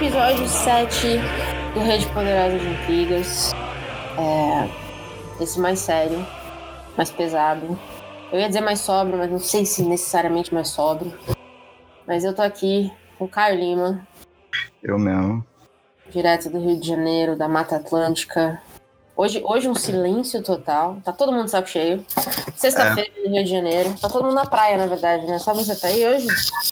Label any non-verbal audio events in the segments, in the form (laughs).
Episódio 7 do Rede Poderosa de Intrigas. É, esse mais sério, mais pesado. Eu ia dizer mais sóbrio, mas não sei se necessariamente mais sóbrio. Mas eu tô aqui com o Caio Lima. Eu mesmo. Direto do Rio de Janeiro, da Mata Atlântica. Hoje, hoje um silêncio total. Tá todo mundo saco cheio. Sexta-feira é. no Rio de Janeiro. Tá todo mundo na praia, na verdade, né? Só você tá aí hoje?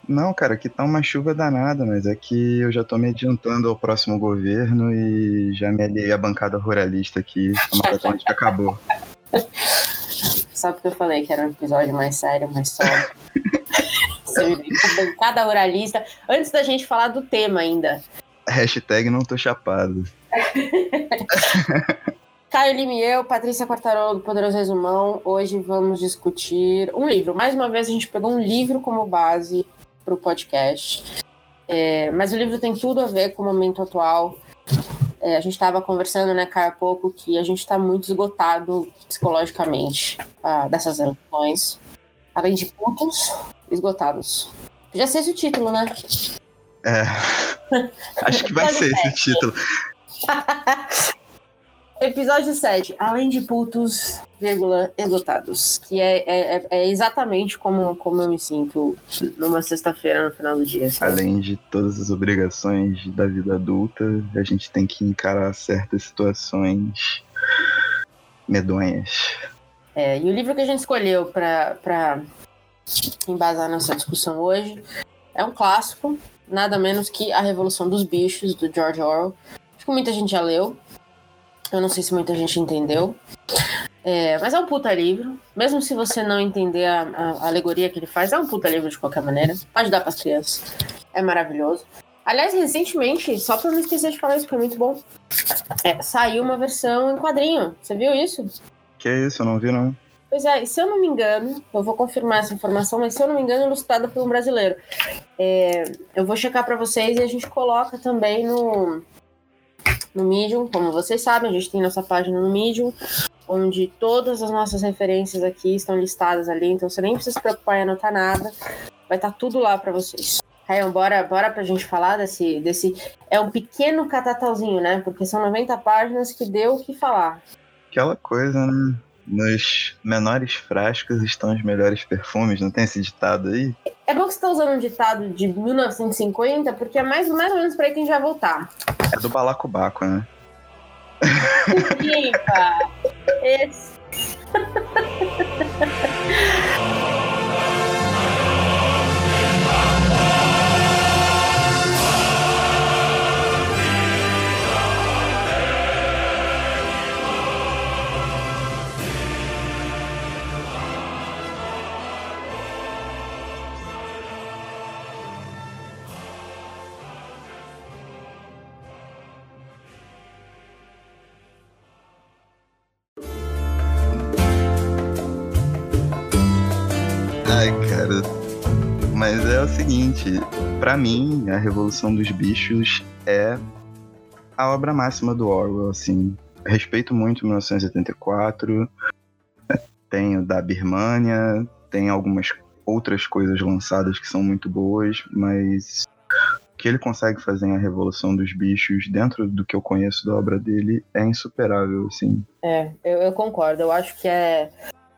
Não, cara, aqui tá uma chuva danada, mas é que eu já tô me adiantando ao próximo governo e já me aliei à bancada ruralista aqui. A Atlântica acabou. (laughs) Só porque eu falei que era um episódio mais sério, mais sóbrio. (laughs) bancada ruralista. Antes da gente falar do tema ainda. Hashtag não tô chapado. (laughs) Caio Lima e eu, Patrícia Quartarolo, do Poderoso Resumão. Hoje vamos discutir um livro. Mais uma vez a gente pegou um livro como base para o podcast. É, mas o livro tem tudo a ver com o momento atual. É, a gente estava conversando, né, Caio, há pouco, que a gente está muito esgotado psicologicamente ah, dessas eleições. Além de putos, esgotados. Já sei esse o título, né? É. Acho que vai ser esse título. (laughs) Episódio 7. Além de putos, vírgula, esgotados. Que é, é, é, exatamente como, como eu me sinto numa sexta-feira no final do dia. Sabe? Além de todas as obrigações da vida adulta, a gente tem que encarar certas situações medonhas. É, e o livro que a gente escolheu para embasar nossa discussão hoje é um clássico, nada menos que A Revolução dos Bichos, do George Orwell. Acho que muita gente já leu. Eu não sei se muita gente entendeu. É, mas é um puta livro. Mesmo se você não entender a, a, alegoria que ele faz, é um puta livro de qualquer maneira. Pode dar pras crianças. É maravilhoso. Aliás, recentemente, só pra não esquecer de falar isso, é muito bom, é, saiu uma versão em quadrinho. Você viu isso? Que isso, eu não vi não. Pois é, se eu não me engano, eu vou confirmar essa informação, mas se eu não me engano, é ilustrada por um brasileiro. É, eu vou checar para vocês e a gente coloca também no, no Medium, como vocês sabem, a gente tem nossa página no Medium, onde todas as nossas referências aqui estão listadas ali, então você nem precisa se preocupar em anotar nada, vai estar tá tudo lá para vocês. Rayon, bora, bora pra gente falar desse, desse. É um pequeno catatauzinho, né? Porque são 90 páginas que deu o que falar. Aquela coisa, né? Nos menores frascos estão os melhores perfumes, não tem esse ditado aí? É bom que você está usando um ditado de 1950, porque é mais, mais ou menos para quem já voltar. É do balacobaco, né? Epa! (laughs) Esse... (laughs) Mas é o seguinte, para mim, a Revolução dos Bichos é a obra máxima do Orwell, assim. Respeito muito 1984, tenho da Birmania, tem algumas outras coisas lançadas que são muito boas, mas o que ele consegue fazer em A Revolução dos Bichos, dentro do que eu conheço da obra dele, é insuperável, assim. É, eu, eu concordo. Eu acho que é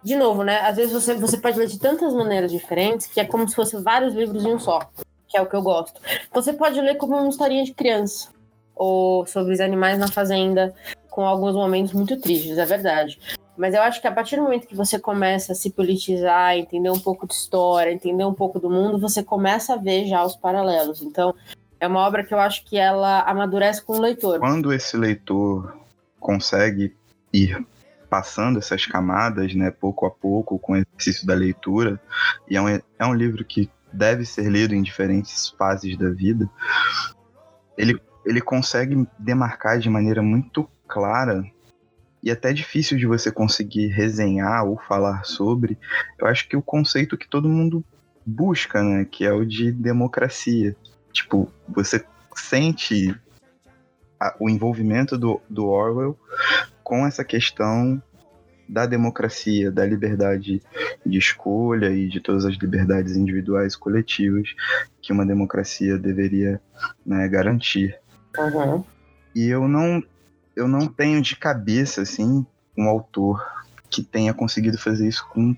de novo, né? Às vezes você, você pode ler de tantas maneiras diferentes que é como se fosse vários livros em um só, que é o que eu gosto. Então você pode ler como uma historinha de criança, ou sobre os animais na fazenda, com alguns momentos muito tristes, é verdade. Mas eu acho que a partir do momento que você começa a se politizar, entender um pouco de história, entender um pouco do mundo, você começa a ver já os paralelos. Então, é uma obra que eu acho que ela amadurece com o leitor. Quando esse leitor consegue ir passando essas camadas, né, pouco a pouco, com o exercício da leitura, e é um, é um livro que deve ser lido em diferentes fases da vida, ele, ele consegue demarcar de maneira muito clara e até difícil de você conseguir resenhar ou falar sobre, eu acho que o conceito que todo mundo busca, né, que é o de democracia. Tipo, você sente o envolvimento do, do Orwell com essa questão da democracia, da liberdade de escolha e de todas as liberdades individuais e coletivas que uma democracia deveria né, garantir. Uhum. E eu não, eu não tenho de cabeça, assim, um autor que tenha conseguido fazer isso com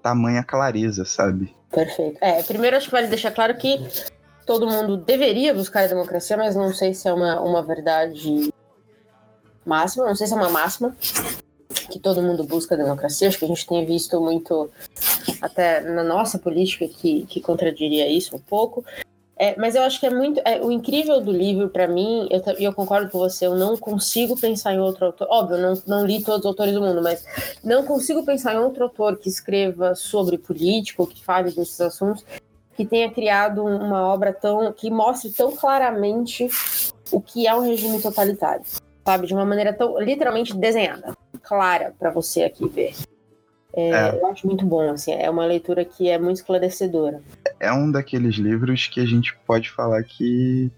tamanha clareza, sabe? Perfeito. É, primeiro acho que vale deixar claro que todo mundo deveria buscar a democracia, mas não sei se é uma, uma verdade máxima, não sei se é uma máxima que todo mundo busca a democracia. Acho que a gente tem visto muito, até na nossa política, que, que contradiria isso um pouco. É, mas eu acho que é muito. É, o incrível do livro, para mim, e eu, eu, concordo com você, eu não consigo pensar em outro autor. Óbvio, não, não li todos os autores do mundo, mas não consigo pensar em outro autor que escreva sobre política, ou que fale desses assuntos, que tenha criado uma obra tão. que mostre tão claramente o que é um regime totalitário. Sabe? De uma maneira tão literalmente desenhada, clara para você aqui ver. É, é. Eu acho muito bom, assim, é uma leitura que é muito esclarecedora. É um daqueles livros que a gente pode falar que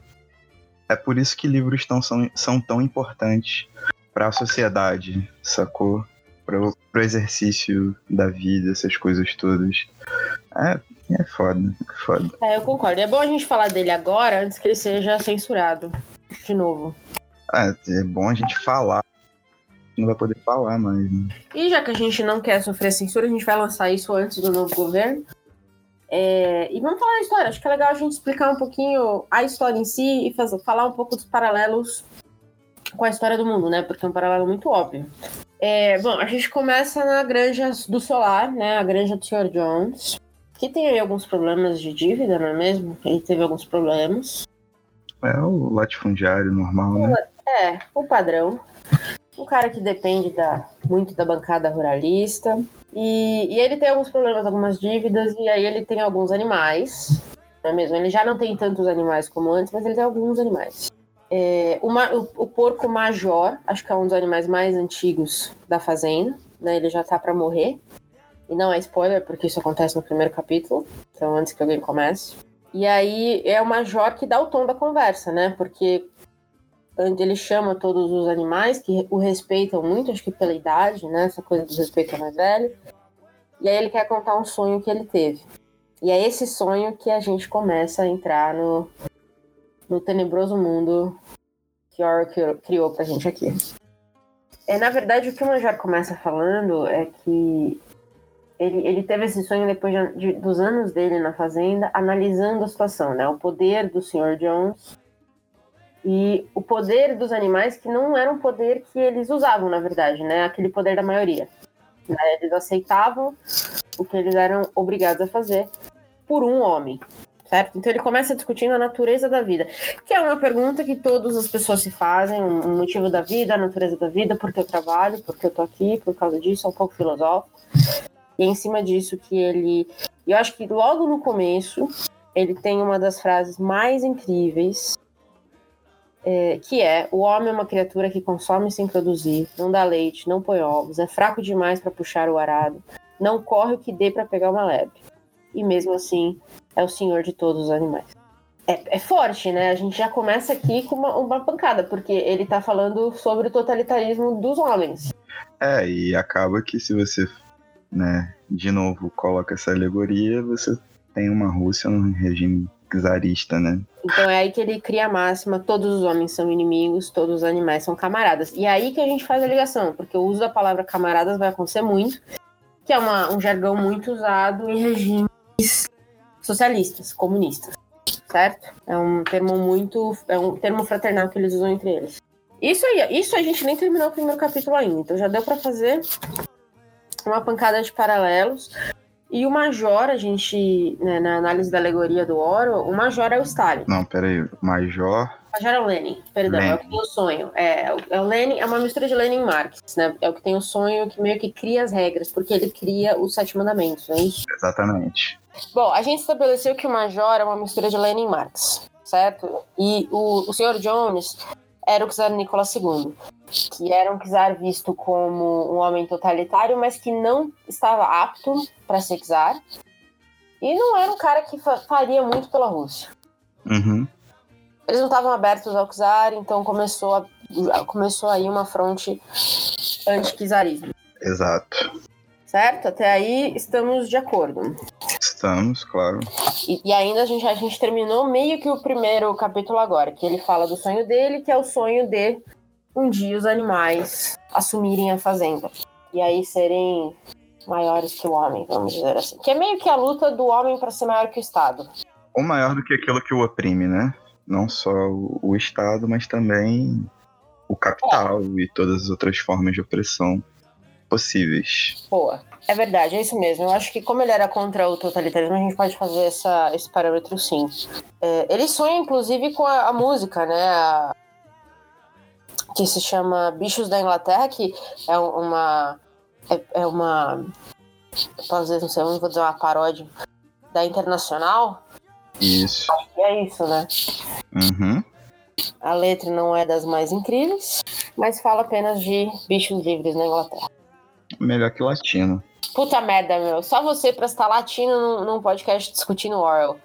é por isso que livros tão, são, são tão importantes para a sociedade, sacou? Para o exercício da vida, essas coisas todas. É, é foda, é foda. É, eu concordo. É bom a gente falar dele agora, antes que ele seja censurado de novo. É, é bom a gente falar não vai poder falar mais. Né? E já que a gente não quer sofrer censura, a gente vai lançar isso antes do novo governo. É, e vamos falar da história. Acho que é legal a gente explicar um pouquinho a história em si e fazer, falar um pouco dos paralelos com a história do mundo, né? Porque é um paralelo muito óbvio. É, bom, a gente começa na granja do Solar, né? A granja do Sr. Jones, que tem aí alguns problemas de dívida, não é mesmo? Ele teve alguns problemas. É o latifundiário normal, né? É, o padrão um cara que depende da, muito da bancada ruralista. E, e, ele tem alguns problemas, algumas dívidas, e aí ele tem alguns animais. Não é mesmo? Ele já não tem tantos animais como antes, mas ele tem alguns animais. É, uma, o, o, porco major, acho que é um dos animais mais antigos da fazenda. Né? Ele já tá para morrer. E não é spoiler, porque isso acontece no primeiro capítulo. Então, antes que alguém comece. E aí é o major que dá o tom da conversa, né? Porque onde ele chama todos os animais que o respeitam muito, acho que pela idade, né? Essa coisa do respeito ao mais velho. E aí ele quer contar um sonho que ele teve. E é esse sonho que a gente começa a entrar no, no tenebroso mundo que Orwell criou pra gente aqui. É, na verdade, o que o Major começa falando é que ele, ele teve esse sonho depois de, de, dos anos dele na fazenda, analisando a situação, né? O poder do Sr. Jones e o poder dos animais que não era um poder que eles usavam, na verdade, né? Aquele poder da maioria. Né? Eles aceitavam o que eles eram obrigados a fazer por um homem, certo? Então ele começa discutindo a natureza da vida, que é uma pergunta que todas as pessoas se fazem, um motivo da vida, a natureza da vida, por que eu trabalho, por que eu tô aqui, por causa disso, é um pouco filosófico. E é em cima disso que ele... Eu acho que logo no começo, ele tem uma das frases mais incríveis é, que é o homem é uma criatura que consome sem produzir, não dá leite, não põe ovos, é fraco demais para puxar o arado, não corre o que dê para pegar uma lebre. E mesmo assim, é o senhor de todos os animais. É, é forte, né? A gente já começa aqui com uma, uma pancada, porque ele tá falando sobre o totalitarismo dos homens. É, e acaba que se você, né, de novo coloca essa alegoria, você tem uma Rússia num regime czarista, né? Então é aí que ele cria a máxima: todos os homens são inimigos, todos os animais são camaradas. E é aí que a gente faz a ligação, porque o uso da palavra camaradas vai acontecer muito, que é uma, um jargão muito usado em regimes socialistas, comunistas, certo? É um termo muito. É um termo fraternal que eles usam entre eles. Isso aí, isso a gente nem terminou o primeiro capítulo ainda, então já deu para fazer uma pancada de paralelos. E o Major, a gente, né, na análise da alegoria do Oro, o Major é o Stalin. Não, peraí. O Major. Major é o Lenin, perdão, Lenin. é o que tem o sonho. É, é o Lenin, é uma mistura de Lenin e Marx, né? É o que tem o sonho que meio que cria as regras, porque ele cria os sete mandamentos, não é isso? Exatamente. Bom, a gente estabeleceu que o Major é uma mistura de Lenin e Marx, certo? E o, o Sr. Jones era o czar Nicolas II, que era um czar visto como um homem totalitário, mas que não estava apto para ser czar. E não era um cara que faria muito pela Rússia. Uhum. Eles não estavam abertos ao czar, então começou, a, começou aí uma fronte anti-czarismo. Exato. Certo? Até aí estamos de acordo. Estamos, claro. E, e, ainda a gente, a gente terminou meio que o primeiro capítulo agora, que ele fala do sonho dele, que é o sonho de um dia os animais assumirem a fazenda. E aí serem maiores que o homem, vamos dizer assim. Que é meio que a luta do homem para ser maior que o Estado. Ou maior do que aquilo que o oprime, né? Não só o, o Estado, mas também o capital é. e todas as outras formas de opressão possíveis. Boa. É verdade, é isso mesmo. Eu acho que como ele era contra o totalitarismo, a gente pode fazer essa, esse parâmetro sim. É, ele sonha, inclusive, com a, a música, né? A, que se chama Bichos da Inglaterra, que é uma. É, é uma. Às vezes, não sei, não vou dizer uma paródia da Internacional. Isso. É isso, né? Uhum. A letra não é das mais incríveis, mas fala apenas de bichos livres na Inglaterra. Melhor que latino. Puta merda, meu. Só você pra estar latino num, podcast discutindo Orwell.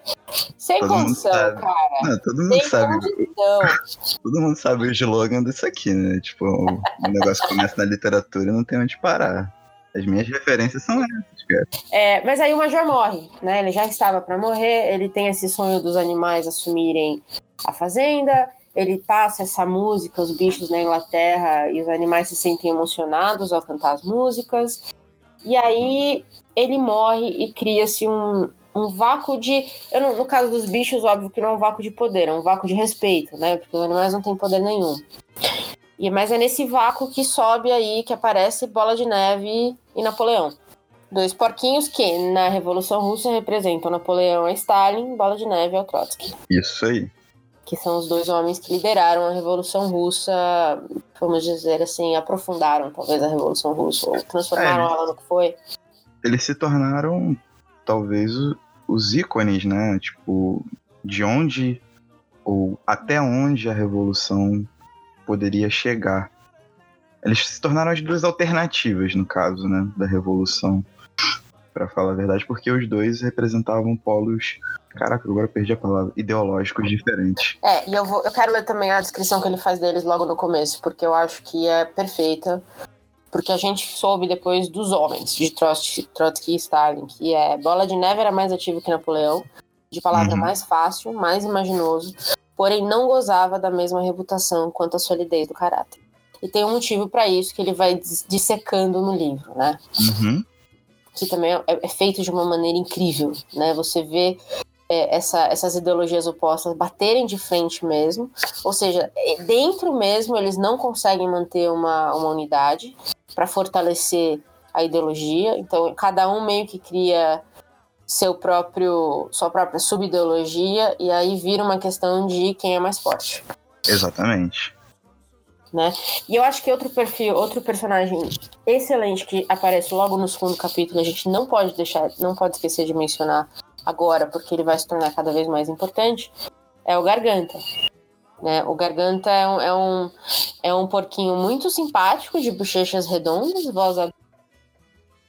Sem todo condição, cara. Não, todo mundo Sem sabe. Condição. (laughs) Todo mundo sabe o slogan disso aqui, né? Tipo, o negócio começa na literatura e não tem onde parar. As minhas referências são essas, cara. É, mas aí o Major morre, né? Ele já estava para morrer, ele tem esse sonho dos animais assumirem a fazenda, ele passa essa música, os bichos na Inglaterra e os animais se sentem emocionados ao cantar as músicas. E aí ele morre e cria-se um, um vácuo de. Eu, no caso dos bichos, óbvio que não é um vácuo de poder, é um vácuo de respeito, né? Porque os animais não têm poder nenhum. E, mas é nesse vácuo que sobe aí, que aparece Bola de Neve e Napoleão. Dois porquinhos que, na Revolução Russa, representam Napoleão a Stalin, Bola de Neve ao Trotsky. Isso aí que são os dois homens que lideraram a Revolução Russa, vamos dizer assim, aprofundaram talvez a Revolução Russa, ou transformaram é, ela no que foi. Eles se tornaram talvez os ícones, né? Tipo, de onde ou até onde a Revolução poderia chegar. Eles se tornaram as duas alternativas, no caso, né, da Revolução, para falar a verdade, porque os dois representavam polos Caraca, agora eu perdi a palavra. Ideológicos diferentes. É, e eu, vou, eu quero ler também a descrição que ele faz deles logo no começo, porque eu acho que é perfeita. Porque a gente soube depois dos homens, de Trotsky, Trotsky e Stalin, que é Bola de Neve era mais ativo que Napoleão, de palavra uhum. mais fácil, mais imaginoso, porém não gozava da mesma reputação quanto a solidez do caráter. E tem um motivo para isso que ele vai dissecando no livro, né? Uhum. Que também é, é feito de uma maneira incrível, né? Você vê é, essa, essas ideologias opostas baterem de frente mesmo, ou seja, é, dentro mesmo eles não conseguem manter uma, uma unidade para fortalecer a ideologia, então cada um meio que cria seu próprio sua própria subideologia e aí vira uma questão de quem é mais forte. Exatamente. Né? E eu acho que outro perfil, outro personagem excelente que aparece logo no segundo capítulo, a gente não pode deixar, não pode esquecer de mencionar agora, porque ele vai se tornar cada vez mais importante, é o Garganta. Né? O Garganta é um, é, um, é um porquinho muito simpático, de bochechas redondas, voz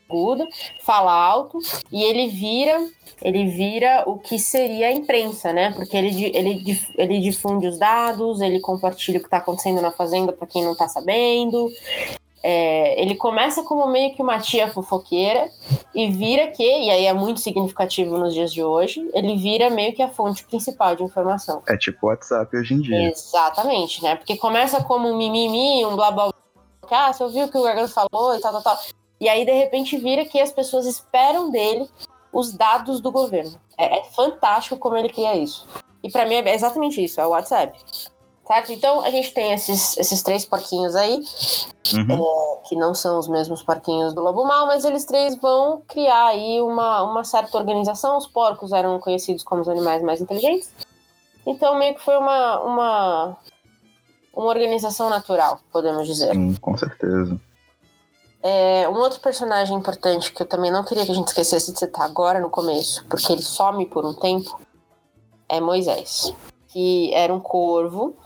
aguda, fala alto, e ele vira ele vira o que seria a imprensa, né? Porque ele, ele, ele difunde os dados, ele compartilha o que está acontecendo na fazenda para quem não está sabendo, é, ele começa como meio que uma tia fofoqueira e vira que, e aí é muito significativo nos dias de hoje, ele vira meio que a fonte principal de informação. É tipo o WhatsApp hoje em dia. Exatamente, né? Porque começa como um mimimi, um blá blá blá, ah, você ouviu o que o Gargano falou e tal, tal, tal. E aí, de repente, vira que as pessoas esperam dele os dados do governo. É, é fantástico como ele cria isso. E para mim é exatamente isso, é o WhatsApp. Certo? Então a gente tem esses, esses três porquinhos aí, uhum. é, que não são os mesmos porquinhos do Lobo Mal, mas eles três vão criar aí uma, uma certa organização. Os porcos eram conhecidos como os animais mais inteligentes. Então meio que foi uma, uma, uma organização natural, podemos dizer. Sim, com certeza. É, um outro personagem importante que eu também não queria que a gente esquecesse de citar agora no começo, porque ele some por um tempo, é Moisés. Que era um corvo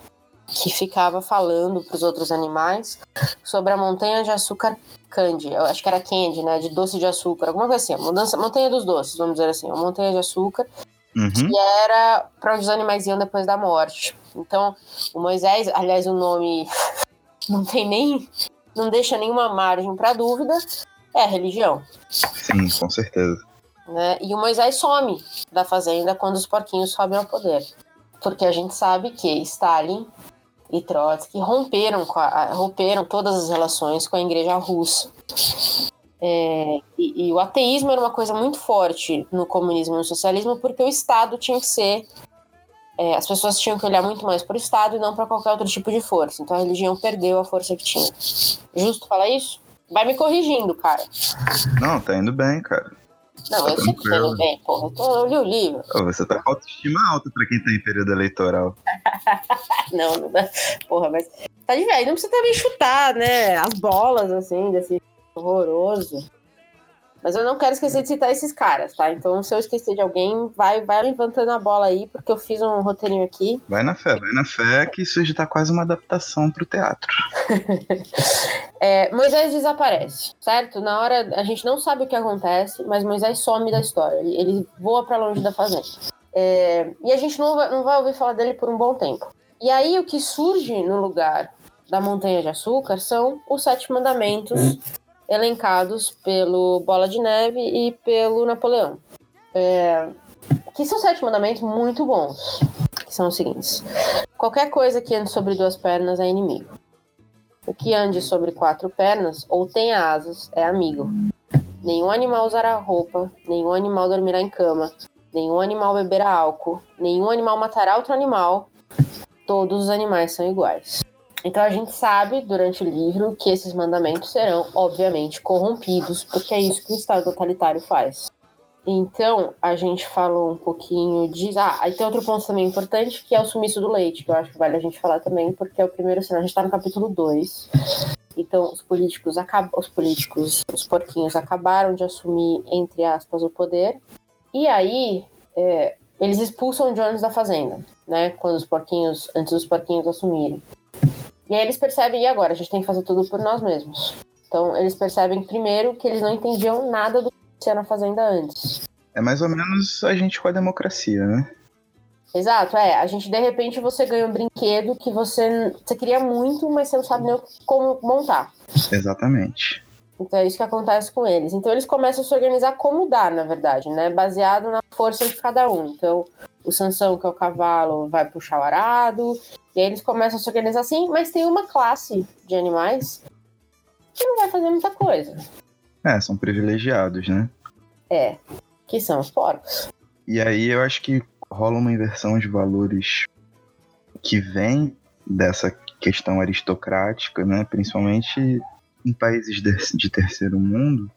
que ficava falando para os outros animais sobre a montanha de açúcar candy. Eu acho que era candy, né? De doce de açúcar, alguma coisa assim. A mudança, montanha dos doces, vamos dizer assim. A montanha de açúcar. Uhum. Que era para onde os animais iam depois da morte. Então, o Moisés, aliás, o nome (laughs) não tem nem. não deixa nenhuma margem para dúvida. é a religião. Sim, com certeza. Né? E o Moisés some da fazenda quando os porquinhos sobem ao poder. Porque a gente sabe que Stalin e Trotsky romperam, a, romperam todas as relações com a igreja russa. É, e, e, o ateísmo era uma coisa muito forte no comunismo e no socialismo, porque o Estado tinha que ser. É, as pessoas tinham que olhar muito mais para o Estado e não para qualquer outro tipo de força. Então a religião perdeu a força que tinha. Justo falar isso? Vai me corrigindo, cara. Não, tá indo bem, cara. Não, eu sempre indo bem, porra. Eu, tô, eu li o livro. Você tá com autoestima alta pra quem tá em período eleitoral. (laughs) não, não dá. Porra, mas. Tá de velho. Não precisa também chutar, né? As bolas, assim, desse horroroso. Mas eu não quero esquecer de citar esses caras, tá? Então, se eu esquecer de alguém, vai, vai levantando a bola aí, porque eu fiz um roteirinho aqui. Vai na fé, vai na fé, que isso já tá quase uma adaptação pro teatro. (laughs) é, Moisés desaparece, certo? Na hora, a gente não sabe o que acontece, mas Moisés some da história. Ele, voa para longe da fazenda. É, e a gente não vai, não vai ouvir falar dele por um bom tempo. E aí, o que surge no lugar da Montanha de Açúcar são os Sete Mandamentos elencados pelo Bola de Neve e pelo Napoleão. É, que são sete mandamentos muito bons. Que são os seguintes: qualquer coisa que ande sobre duas pernas é inimigo. O que ande sobre quatro pernas ou tenha asas é amigo. Nenhum animal usará roupa, nenhum animal dormirá em cama, nenhum animal beberá álcool, nenhum animal matará outro animal. Todos os animais são iguais. Então a gente sabe durante o livro que esses mandamentos serão, obviamente, corrompidos, porque é isso que o Estado totalitário faz. Então, a gente falou um pouquinho de. Ah, aí tem outro ponto também importante, que é o sumiço do leite, que eu acho que vale a gente falar também, porque é o primeiro sinal. A gente está no capítulo 2. Então, os políticos acabam. Os políticos, os porquinhos acabaram de assumir, entre aspas, o poder. E aí, é, eles expulsam Jones da fazenda, né? Quando os porquinhos. Antes dos porquinhos assumirem. E aí eles percebem, e agora? A gente tem que fazer tudo por nós mesmos. Então, eles percebem primeiro que eles não entendiam nada do que tinha na Fazenda antes. É mais ou menos a gente com a democracia, né? Exato, é. A gente, de repente, você ganha um brinquedo que você, você queria muito, mas você não sabe nem como montar. Exatamente. Então é isso que acontece com eles. Então eles começam a se organizar como dá, na verdade, né? Baseado na força de cada um. Então, o Sansão, que é o cavalo, vai puxar o arado, e aí eles começam a se organizar assim, mas tem uma classe de animais que não vai fazer muita coisa. É, são privilegiados, né? É, que são os porcos. E aí eu acho que rola uma inversão de valores que vem dessa questão aristocrática, né? Principalmente em países de, terceiro mundo,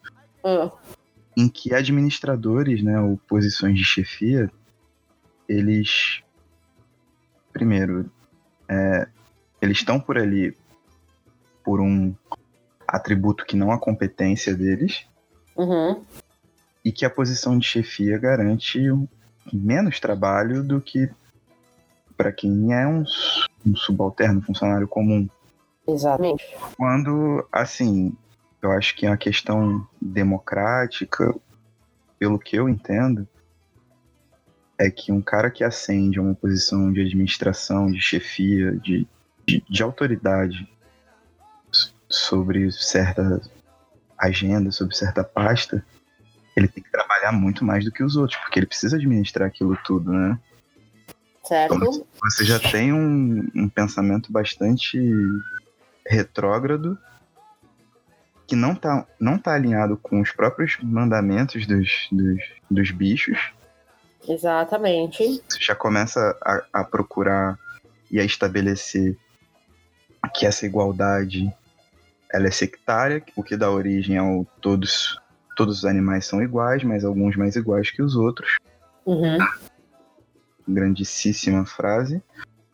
hum. em que administradores, né, ou posições de chefia, eles primeiro é, eles estão por ali por um atributo que não a competência deles. Uhum. E que a posição de chefia garante um, menos trabalho do que para quem é um, um subalterno, funcionário comum. Exatamente. Quando, assim, eu acho que é uma questão democrática, pelo que eu entendo, é que um cara que ascende a uma posição de administração, de chefia, de, de, de autoridade sobre certa agenda, sobre certa pasta, ele tem que trabalhar muito mais do que os outros, porque ele precisa administrar aquilo tudo, né? Certo. Então, você já tem um, um pensamento bastante retrógrado que não tá, não tá alinhado com os próprios mandamentos dos, dos, dos bichos Exatamente. Você já começa a, a procurar e a estabelecer que essa igualdade ela é sectária, o que dá origem ao todos todos os animais são iguais, mas alguns mais iguais que os outros. Uhum. Grandíssima frase.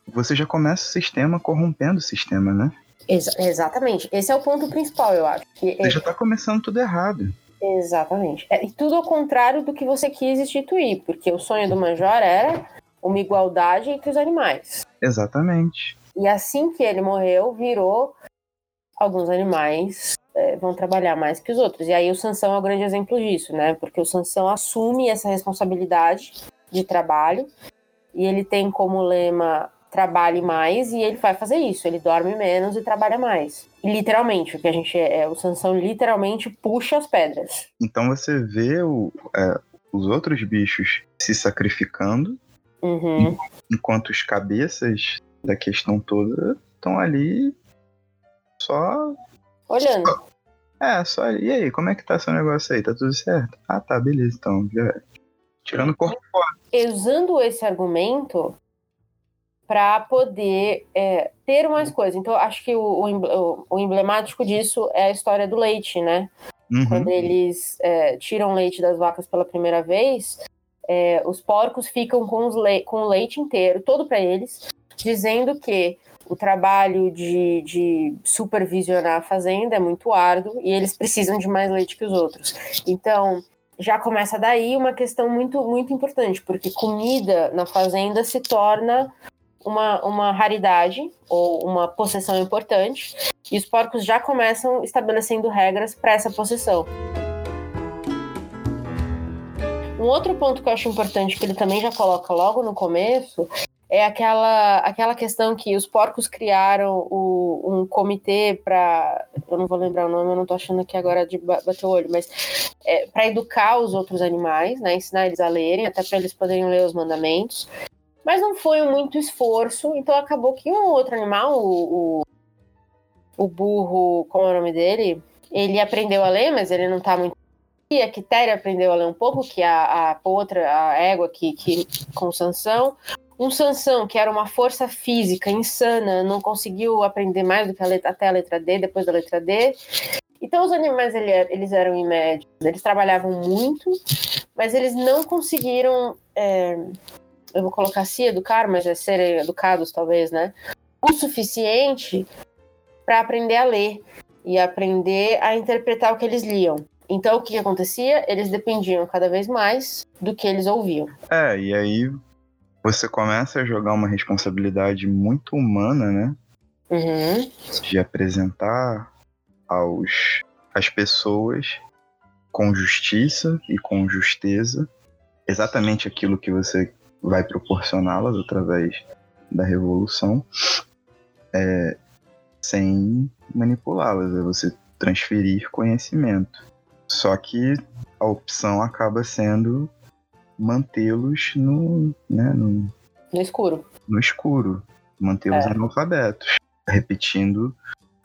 Você já começa o sistema corrompendo o sistema, né? Ex exatamente. Esse é o ponto principal, eu acho. Que Você já está começando tudo errado. Exatamente. É, e tudo ao contrário do que você quis instituir, porque o sonho do Major era uma igualdade entre os animais. Exatamente. E assim que ele morreu, virou alguns animais é, vão trabalhar mais que os outros. E aí o Sansão é o grande exemplo disso, né? Porque o Sansão assume essa responsabilidade de trabalho e ele tem como lema trabalhe mais e ele vai fazer isso. Ele dorme menos e trabalha mais. literalmente, o que a gente é, o Sansão literalmente puxa as pedras. Então você vê o, é, os outros bichos se sacrificando, uhum. enquanto os cabeças da questão toda estão ali só olhando. Só, é, só e aí, como é que tá seu negócio aí? Tá tudo certo? Ah, tá, beleza, então já tirando o corpo fora. Usando esse argumento, para poder é, ter mais coisas. Então, acho que o, o, o, emblemático disso é a história do leite, né? Uhum. Quando eles é, tiram leite das vacas pela primeira vez, é, os porcos ficam com, le com o leite inteiro, todo para eles, dizendo que o trabalho de, de, supervisionar a fazenda é muito árduo e eles precisam de mais leite que os outros. Então, já começa daí uma questão muito, muito importante, porque comida na fazenda se torna uma, uma raridade ou uma possessão importante, e os porcos já começam estabelecendo regras para essa possessão. Um outro ponto que eu acho importante, que ele também já coloca logo no começo, é aquela, aquela questão que os porcos criaram o, um comitê para. Eu não vou lembrar o nome, eu não estou achando aqui agora de bater o olho, mas é, para educar os outros animais, né, ensinar eles a lerem, até para eles poderem ler os mandamentos. Mas não foi muito esforço, então acabou que um outro animal, o, o, o burro, como é o nome dele? Ele aprendeu a ler, mas ele não tá muito. E a Quitéria aprendeu a ler um pouco, que a, a outra, a égua que, que com Sansão. Um Sansão, que era uma força física insana, não conseguiu aprender mais do que a letra, até a letra D, depois da letra D. Então, os animais eles eram média, eles trabalhavam muito, mas eles não conseguiram é, eu vou colocar se educar, mas é serem educados talvez, né? O suficiente para aprender a ler e aprender a interpretar o que eles liam. Então, o que acontecia? Eles dependiam cada vez mais do que eles ouviam. É, e aí você começa a jogar uma responsabilidade muito humana, né? Uhum. De apresentar aos as pessoas com justiça e com justeza exatamente aquilo que você vai proporcioná-las através da revolução é, sem manipulá-las, é você transferir conhecimento. Só que a opção acaba sendo mantê-los no, né, no, no escuro. No escuro, mantê-los é. analfabetos, repetindo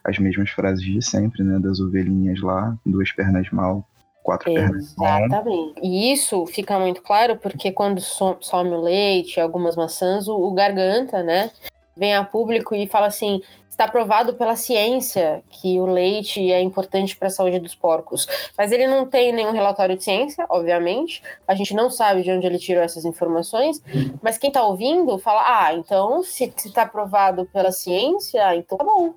as mesmas frases de sempre, né, das ovelhinhas lá, duas pernas mal, quatro pernas. Exatamente. E isso fica muito claro porque quando some o leite, algumas maçãs, o, o garganta, né, vem a público e fala assim: está provado pela ciência que o leite é importante para a saúde dos porcos. Mas ele não tem nenhum relatório de ciência, obviamente. A gente não sabe de onde ele tirou essas informações. Mas quem está ouvindo fala: ah, então se está provado pela ciência, então tá bom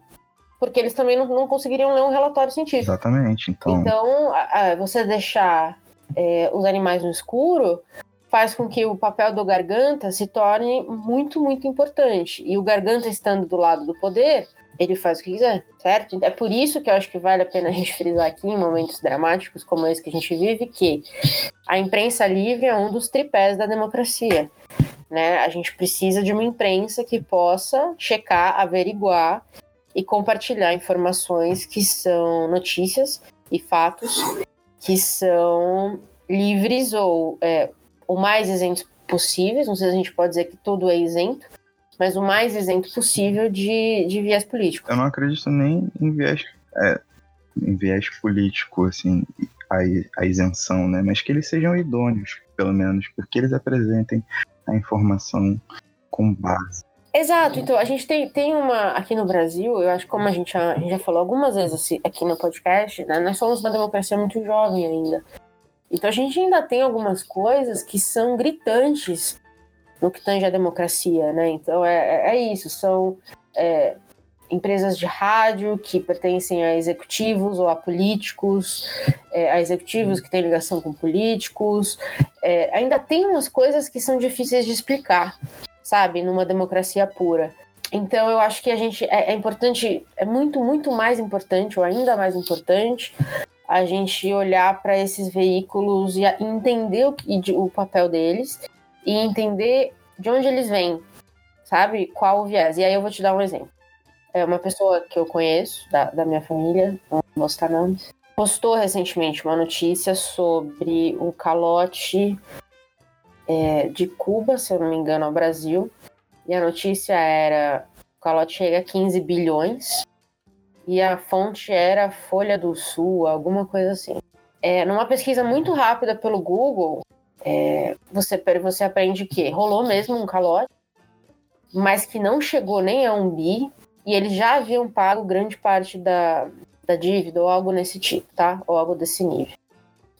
porque eles também não, não conseguiriam ler um relatório científico. Exatamente. Então, então a, a, você deixar é, os animais no escuro faz com que o papel do garganta se torne muito, muito importante. E o garganta estando do lado do poder, ele faz o que quiser, certo? É por isso que eu acho que vale a pena a gente frisar aqui, em momentos dramáticos como esse que a gente vive, que a imprensa livre é um dos tripés da democracia. Né? A gente precisa de uma imprensa que possa checar, averiguar e compartilhar informações que são notícias e fatos que são livres ou é, o mais isentos possíveis. Não sei se a gente pode dizer que tudo é isento, mas o mais isento possível de, de viés político. Eu não acredito nem em viés, é, em viés político, assim, a, a isenção, né? Mas que eles sejam idôneos, pelo menos, porque eles apresentem a informação com base Exato, então a gente tem, tem uma. Aqui no Brasil, eu acho que como a gente já, a gente já falou algumas vezes assim, aqui no podcast, né, nós somos uma democracia muito jovem ainda. Então a gente ainda tem algumas coisas que são gritantes no que tange a democracia, né? Então é, é, é isso, são é, empresas de rádio que pertencem a executivos ou a políticos, é, a executivos que têm ligação com políticos. É, ainda tem umas coisas que são difíceis de explicar sabe? Numa democracia pura. Então eu acho que a gente é, é, importante, é muito, muito mais importante, ou ainda mais importante, a gente olhar para esses veículos e entender o, o papel deles e entender de onde eles vêm. sabe qual o viés. E aí eu vou te dar um exemplo. É uma pessoa que eu conheço, da, da minha família, não vou mostrar nomes, postou recentemente uma notícia sobre um calote é, de Cuba, se eu não me engano, ao Brasil. E a notícia era: o calote chega a 15 bilhões. E a fonte era Folha do Sul, alguma coisa assim. É, numa pesquisa muito rápida pelo Google, é, você, você aprende que rolou mesmo um calote, mas que não chegou nem a um bi, e eles já haviam pago grande parte da, da dívida, ou algo nesse tipo, tá? Ou algo desse nível.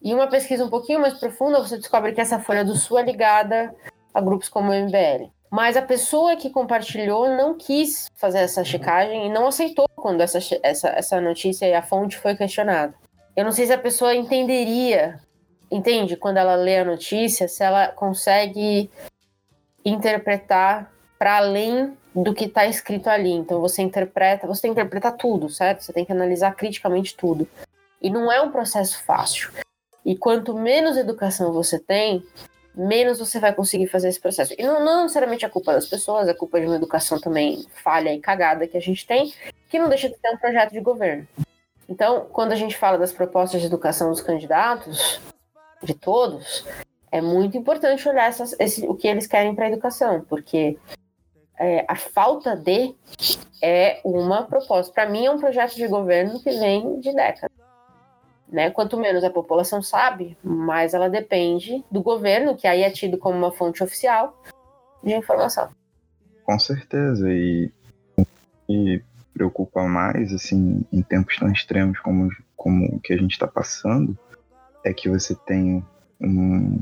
E uma pesquisa um pouquinho mais profunda, você descobre que essa Folha do Sul é ligada a grupos como o MBL. Mas a pessoa que compartilhou não quis fazer essa checagem e não aceitou quando essa, essa, essa notícia e a fonte foi questionada. Eu não sei se a pessoa entenderia, entende? Quando ela lê a notícia, se ela consegue interpretar para além do que está escrito ali. Então você interpreta, você tem que interpretar tudo, certo? Você tem que analisar criticamente tudo. E não é um processo fácil. E quanto menos educação você tem, menos você vai conseguir fazer esse processo. E não, não necessariamente é culpa das pessoas, é culpa de uma educação também falha e cagada que a gente tem, que não deixa de ter um projeto de governo. Então, quando a gente fala das propostas de educação dos candidatos, de todos, é muito importante olhar essas, esse, o que eles querem para a educação, porque é, a falta de é uma proposta. Para mim, é um projeto de governo que vem de décadas. Né? Quanto menos a população sabe, mais ela depende do governo, que aí é tido como uma fonte oficial de informação. Com certeza, e, e preocupa mais, assim, em tempos tão extremos como, como o que a gente está passando, é que você tem um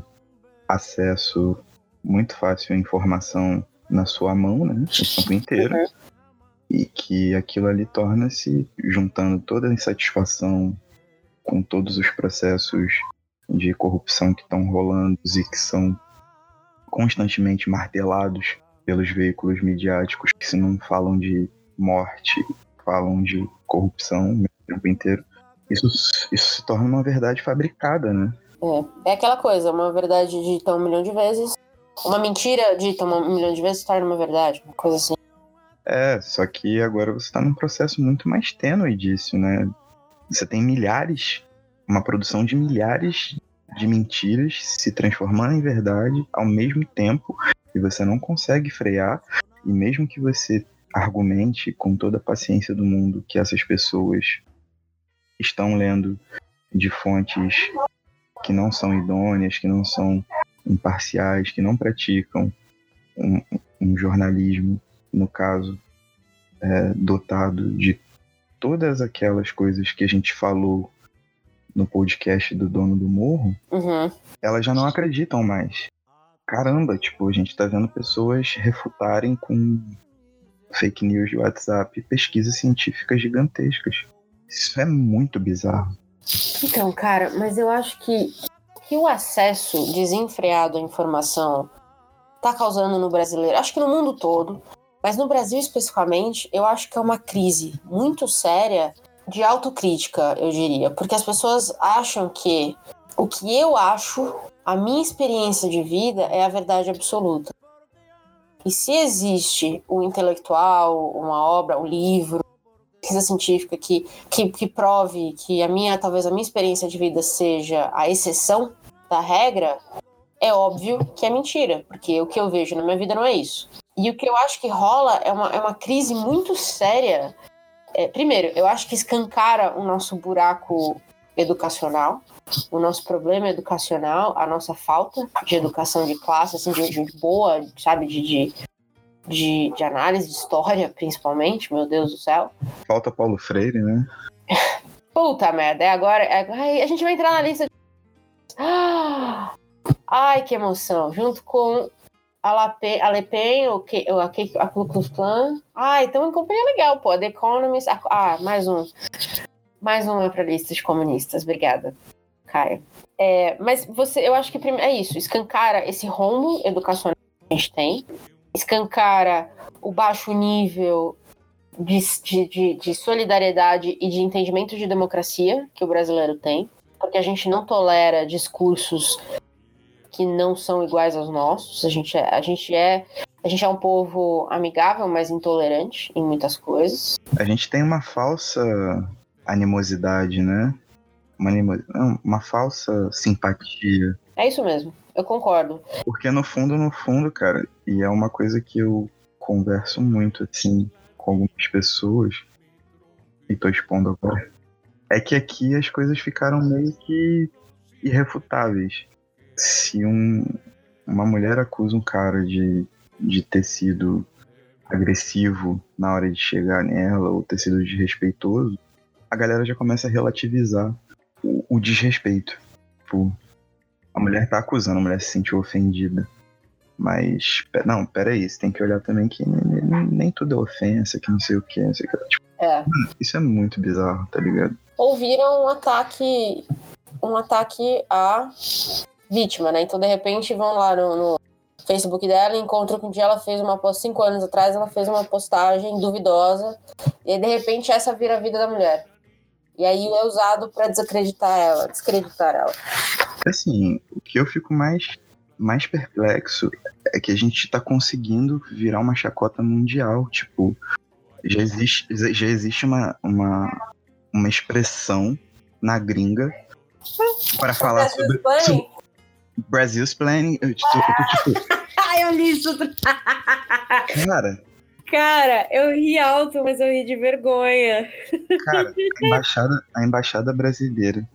acesso muito fácil à informação na sua mão, né? O tempo inteiro. Uhum. E que aquilo ali torna-se, juntando toda a insatisfação com todos os processos de corrupção que estão rolando e que são constantemente martelados pelos veículos midiáticos que se não falam de morte, falam de corrupção o tempo inteiro. Isso, isso se torna uma verdade fabricada, né? É, é aquela coisa, uma verdade dita um milhão de vezes uma mentira dita um milhão de vezes se torna uma verdade, uma coisa assim. É, só que agora você está num processo muito mais tênue disso, né? Você tem milhares, uma produção de milhares de mentiras se transformando em verdade ao mesmo tempo e você não consegue frear. E mesmo que você argumente com toda a paciência do mundo que essas pessoas estão lendo de fontes que não são idôneas, que não são imparciais, que não praticam um, um jornalismo, no caso, é, dotado de todas aquelas coisas que a gente falou no podcast do Dono do Morro, uhum. elas já não acreditam mais. Caramba, tipo, a gente tá vendo pessoas refutarem com fake news de WhatsApp pesquisas científicas gigantescas. Isso é muito bizarro. Então, cara, mas eu acho que que o acesso desenfreado à informação está causando no brasileiro, acho que no mundo todo, mas no Brasil especificamente, eu acho que é uma crise muito séria de autocrítica, eu diria, porque as pessoas acham que o que eu acho, a minha experiência de vida é a verdade absoluta. E se existe um intelectual, uma obra, um livro, pesquisa científica que, que, que prove que a minha, talvez a minha experiência de vida seja a exceção, da regra, é óbvio que é mentira, porque o que eu vejo na minha vida não é isso. E o que eu acho que rola é uma, é uma crise muito séria. É, primeiro, eu acho que escancara o nosso buraco educacional, o nosso problema educacional, a nossa falta de educação de classe, assim, de, de boa, sabe, de, de, de, de análise de história, principalmente, meu Deus do céu. Falta Paulo Freire, né? (laughs) Puta merda, é agora. É, a gente vai entrar na lista ah! (gasps) Ai, que emoção. Junto com a, a Le Pen, o que, a, a Ku Klux Klan. Ah, então uma companhia legal, pô. The Economist. Ah, mais um. Mais uma pra lista de comunistas. Obrigada, Caio. É, mas você, eu acho que é isso. Escancara esse rombo educacional que a gente tem. Escancara o baixo nível de, de, de solidariedade e de entendimento de democracia que o brasileiro tem porque a gente não tolera discursos que não são iguais aos nossos. A gente é, a gente é A gente é um povo amigável, mas intolerante em muitas coisas. A gente tem uma falsa animosidade, né? Uma, animo... uma falsa simpatia. É isso mesmo, eu concordo. Porque no fundo, no fundo, cara, e é uma coisa que eu converso muito, assim, com algumas pessoas, e tô expondo agora, é que aqui as coisas ficaram meio que irrefutáveis. Se um, uma mulher acusa um cara de, de ter sido agressivo na hora de chegar nela ou ter sido desrespeitoso, a galera já começa a relativizar o, o desrespeito. Tipo, a mulher tá acusando, a mulher se sentiu ofendida. Mas, não, peraí, você tem que olhar também que nem, nem, nem tudo é ofensa, que não sei o que, não sei o que. Tipo, é. Isso é muito bizarro, tá ligado? Ouviram um ataque, um ataque à vítima, né? Então, de repente, vão lá no, no Facebook dela e encontram que um dia ela fez uma postagem, cinco anos atrás, ela fez uma postagem duvidosa, e aí, de repente, essa vira a vida da mulher. E aí é usado para desacreditar ela, descreditar ela. Assim, o que eu fico mais, mais perplexo é que a gente tá conseguindo virar uma chacota mundial. Tipo, já existe, já existe uma, uma, uma expressão na gringa para falar sobre, sobre Brasil's Planning. Eu, tipo, eu, tipo, (laughs) eu li isso. Cara, Cara, eu ri alto, mas eu ri de vergonha. Cara, a embaixada, a embaixada brasileira,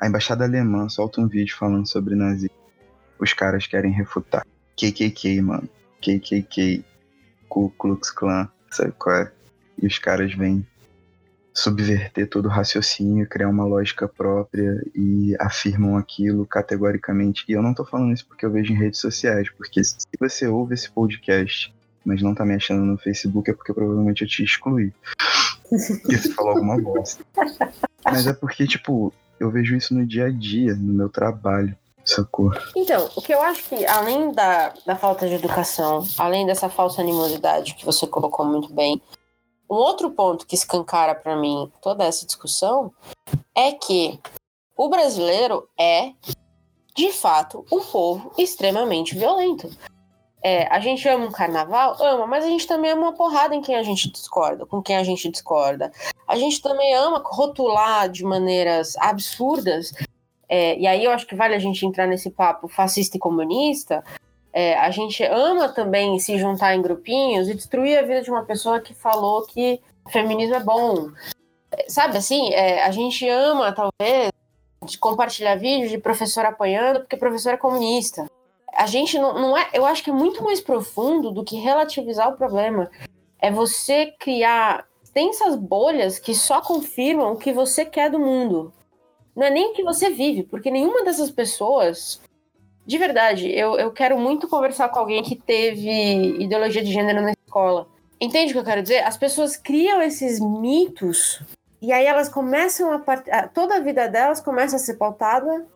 a embaixada alemã solta um vídeo falando sobre nazismo. Os caras querem refutar. KKK, mano. KKK. Ku Klux Klan, sabe qual é? E os caras vêm subverter todo o raciocínio, criar uma lógica própria e afirmam aquilo categoricamente. E eu não tô falando isso porque eu vejo em redes sociais, porque se você ouve esse podcast mas não tá me achando no Facebook é porque provavelmente eu te excluí. Porque você falou alguma bosta. Mas é porque, tipo, eu vejo isso no dia a dia, no meu trabalho. Sacou? Então, o que eu acho que, além da, da falta de educação, além dessa falsa animosidade que você colocou muito bem, um outro ponto que escancara para mim toda essa discussão é que o brasileiro é, de fato, um povo extremamente violento. É, a gente ama um carnaval? Ama, mas a gente também ama uma porrada em quem a gente discorda, com quem a gente discorda. A gente também ama rotular de maneiras absurdas. É, e aí eu acho que vale a gente entrar nesse papo fascista e comunista. É, a gente ama também se juntar em grupinhos e destruir a vida de uma pessoa que falou que feminismo é bom. Sabe assim, é, a gente ama, talvez, de compartilhar vídeos de professor apanhando porque professor é comunista a gente não, não é. Eu acho que é muito mais profundo do que relativizar o problema. É você criar tensas bolhas que só confirmam o que você quer do mundo. Não é nem o que você vive, porque nenhuma dessas pessoas. De verdade, eu, eu quero muito conversar com alguém que teve ideologia de gênero na escola. Entende o que eu quero dizer? As pessoas criam esses mitos e aí elas começam a. Part... Toda a vida delas começa a ser pautada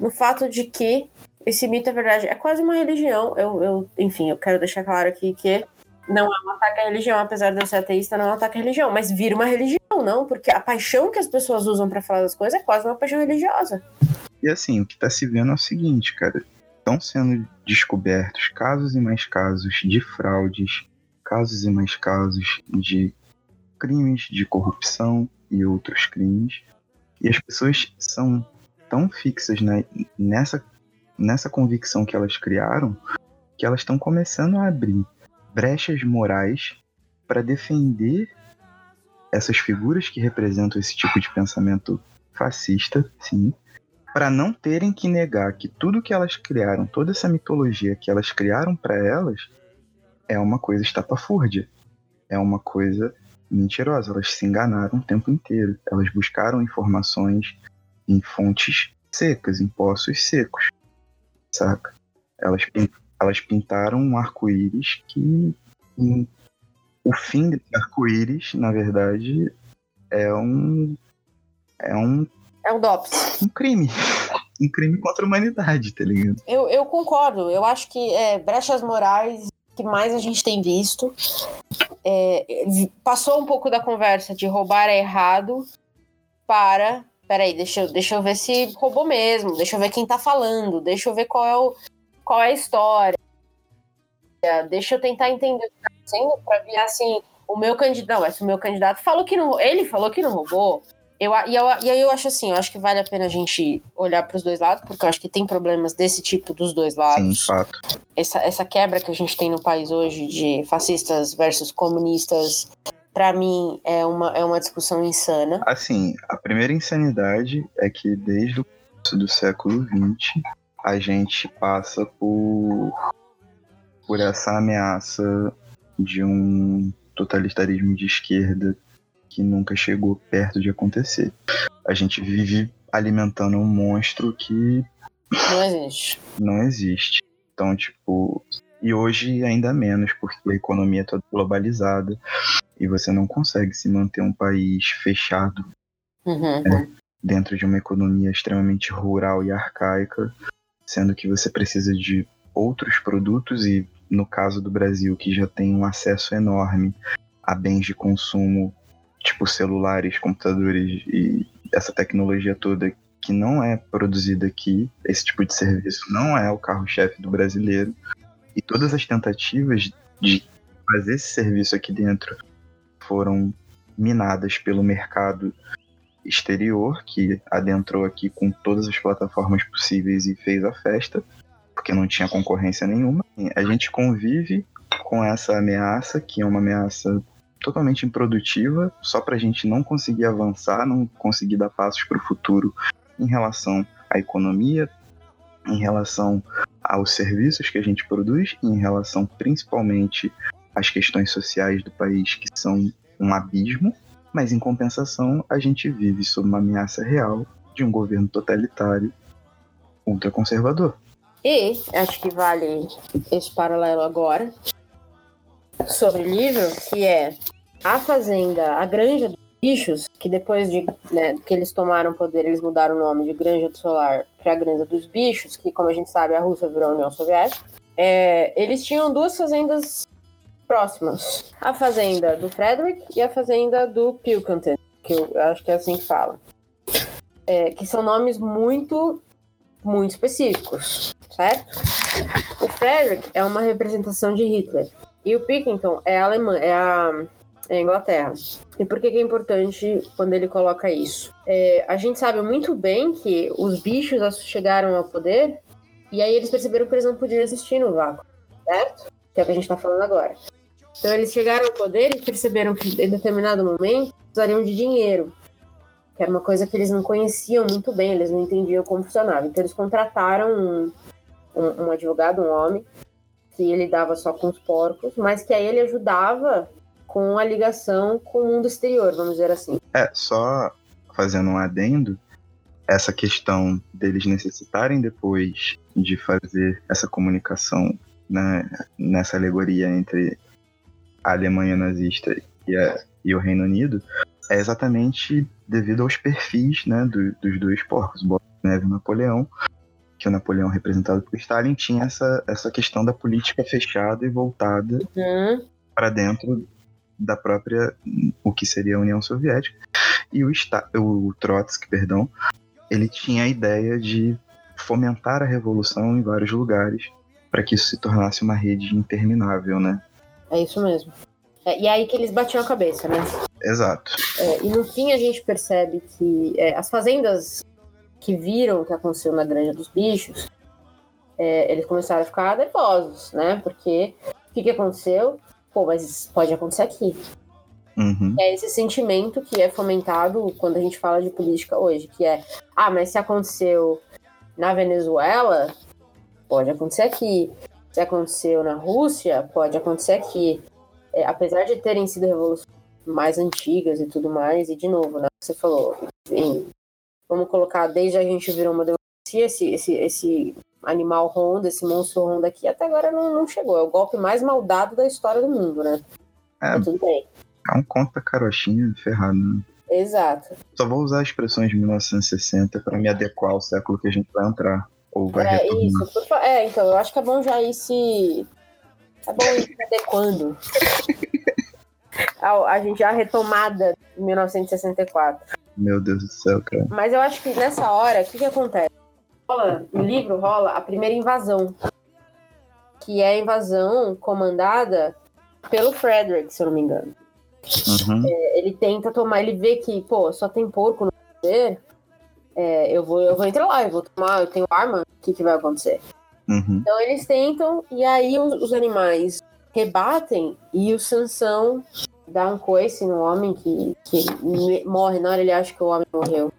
no fato de que esse mito é verdade. É quase uma religião. Eu, eu, enfim, eu quero deixar claro aqui que não é um ataque à religião, apesar de eu ser ateísta, não é um ataque à religião, mas vira uma religião, não, porque a paixão que as pessoas usam para falar das coisas é quase uma paixão religiosa. E assim, o que tá se vendo é o seguinte, cara. Estão sendo descobertos casos e mais casos de fraudes, casos e mais casos de crimes de corrupção e outros crimes. E as pessoas são tão fixas né, nessa nessa convicção que elas criaram, que elas estão começando a abrir brechas morais para defender essas figuras que representam esse tipo de pensamento fascista, sim, para não terem que negar que tudo que elas criaram, toda essa mitologia que elas criaram para elas, é uma coisa estapafúrdia, é uma coisa mentirosa. Elas se enganaram o tempo inteiro. Elas buscaram informações em fontes secas, em poços secos saca? Elas, elas pintaram um arco-íris que um, o fim desse arco-íris, na verdade, é um. É um. É um DOPS. Um crime. Um crime contra a humanidade, tá ligado? Eu, eu concordo. Eu acho que é, brechas morais que mais a gente tem visto. É, passou um pouco da conversa de roubar é errado para peraí, deixa eu, deixa eu ver se roubou mesmo, deixa eu ver quem tá falando, deixa eu ver qual é, o, qual é a história. deixa eu tentar entender o que tá acontecendo pra ver assim, o meu candidato, não, o meu candidato falou que não, ele falou que não roubou. Eu, e, eu, e aí eu acho assim, eu acho que vale a pena a gente olhar para os dois lados, porque eu acho que tem problemas desse tipo dos dois lados. Sim, fato. Essa, essa quebra que a gente tem no país hoje de fascistas versus comunistas, para mim é uma, é uma discussão insana. Assim, a primeira insanidade é que desde o começo do século XX a gente passa por, por essa ameaça de um totalitarismo de esquerda que nunca chegou perto de acontecer. A gente vive alimentando um monstro que não existe. Não existe. Então, tipo, e hoje ainda menos, porque a economia é toda globalizada e você não consegue se manter um país fechado uhum. né, dentro de uma economia extremamente rural e arcaica, sendo que você precisa de outros produtos e no caso do Brasil, que já tem um acesso enorme a bens de consumo tipo celulares, computadores e essa tecnologia toda que não é produzida aqui, esse tipo de serviço não é o carro-chefe do brasileiro. E todas as tentativas de fazer esse serviço aqui dentro foram minadas pelo mercado exterior, que adentrou aqui com todas as plataformas possíveis e fez a festa, porque não tinha concorrência nenhuma. A gente convive com essa ameaça, que é uma ameaça totalmente improdutiva, só para a gente não conseguir avançar, não conseguir dar passos para o futuro em relação à economia, em relação aos serviços que a gente produz, em relação principalmente às questões sociais do país, que são um abismo, mas em compensação a gente vive sob uma ameaça real de um governo totalitário ultraconservador. E acho que vale esse paralelo agora sobre o livro, que é a fazenda, a Granja dos Bichos, que depois de né, que eles tomaram poder, eles mudaram o nome de Granja do Solar para Granja dos Bichos, que, como a gente sabe, a Rússia virou a União Soviética. É, eles tinham duas fazendas próximas: a fazenda do Frederick e a fazenda do Pilkington, que eu acho que é assim que fala. É, que são nomes muito, muito específicos, certo? O Frederick é uma representação de Hitler. E o Pilkington é é a é Inglaterra. E por que, que, é importante quando ele coloca isso? É, a gente sabe muito bem que os bichos chegaram ao poder e aí eles perceberam que eles não podiam existir no vácuo, certo? Que é o que a gente está falando agora. Então eles chegaram ao poder e perceberam que em determinado momento precisariam de dinheiro, que era uma coisa que eles não conheciam muito bem, eles não entendiam como funcionava. Então eles contrataram um, um, um advogado, um homem, que ele dava só com os porcos, mas que aí ele ajudava com a ligação com o mundo exterior, vamos dizer assim. É, só fazendo um adendo, essa questão deles necessitarem depois de fazer essa comunicação né, nessa alegoria entre a Alemanha nazista e, a, e, o Reino Unido é exatamente devido aos perfis né, do, dos dois porcos, Bob Neve e Napoleão, que o Napoleão representado por Stalin tinha essa, essa questão da política fechada e voltada uhum. para dentro da própria o que seria a União Soviética. E o, o Trotsky, perdão, ele tinha a ideia de fomentar a revolução em vários lugares para que isso se tornasse uma rede interminável, né? É isso mesmo. É, e é aí que eles batiam a cabeça, né? Exato. É, e no fim a gente percebe que é, as fazendas que viram o que aconteceu na Granja dos Bichos, é, eles começaram a ficar nervosos, né? Porque o que, que aconteceu? Pô, mas isso pode acontecer aqui. Uhum. É esse sentimento que é fomentado quando a gente fala de política hoje, que é, ah, mas se aconteceu na Venezuela, pode acontecer aqui. Se aconteceu na Rússia, pode acontecer aqui. É, apesar de terem sido revoluções mais antigas e tudo mais, e de novo, né? Você falou, enfim, vamos colocar, desde a gente virou uma democracia, esse, esse, esse animal Honda, esse monstro Honda aqui, até agora não, não chegou. É o golpe mais maldado da história do mundo, né? É, tudo bem. É um conto pra carochinha ferrado, né? Exato. Só vou usar expressões de 1960 para me adequar ao século que a gente vai entrar. Ou vai é, isso. Por... É, então, eu acho que é bom já ir se. É bom ir se adequando. a, a gente já retomada de 1964. Meu Deus do céu, cara. Mas eu acho que nessa hora, o que, que acontece? Rola, no livro rola a primeira invasão. que é a invasão comandada pelo Frederick, se eu não me engano. Uhum. É, ele tenta tomar, ele vê que, pô, só tem porco no poder, é, eu, vou, eu vou entrar lá, eu vou tomar, eu tenho arma, o que, que vai acontecer? Uhum. Então eles tentam, e aí os, os animais rebatem, e o Sansão dá um coice no homem que, que morre na hora, ele acha que o homem morreu.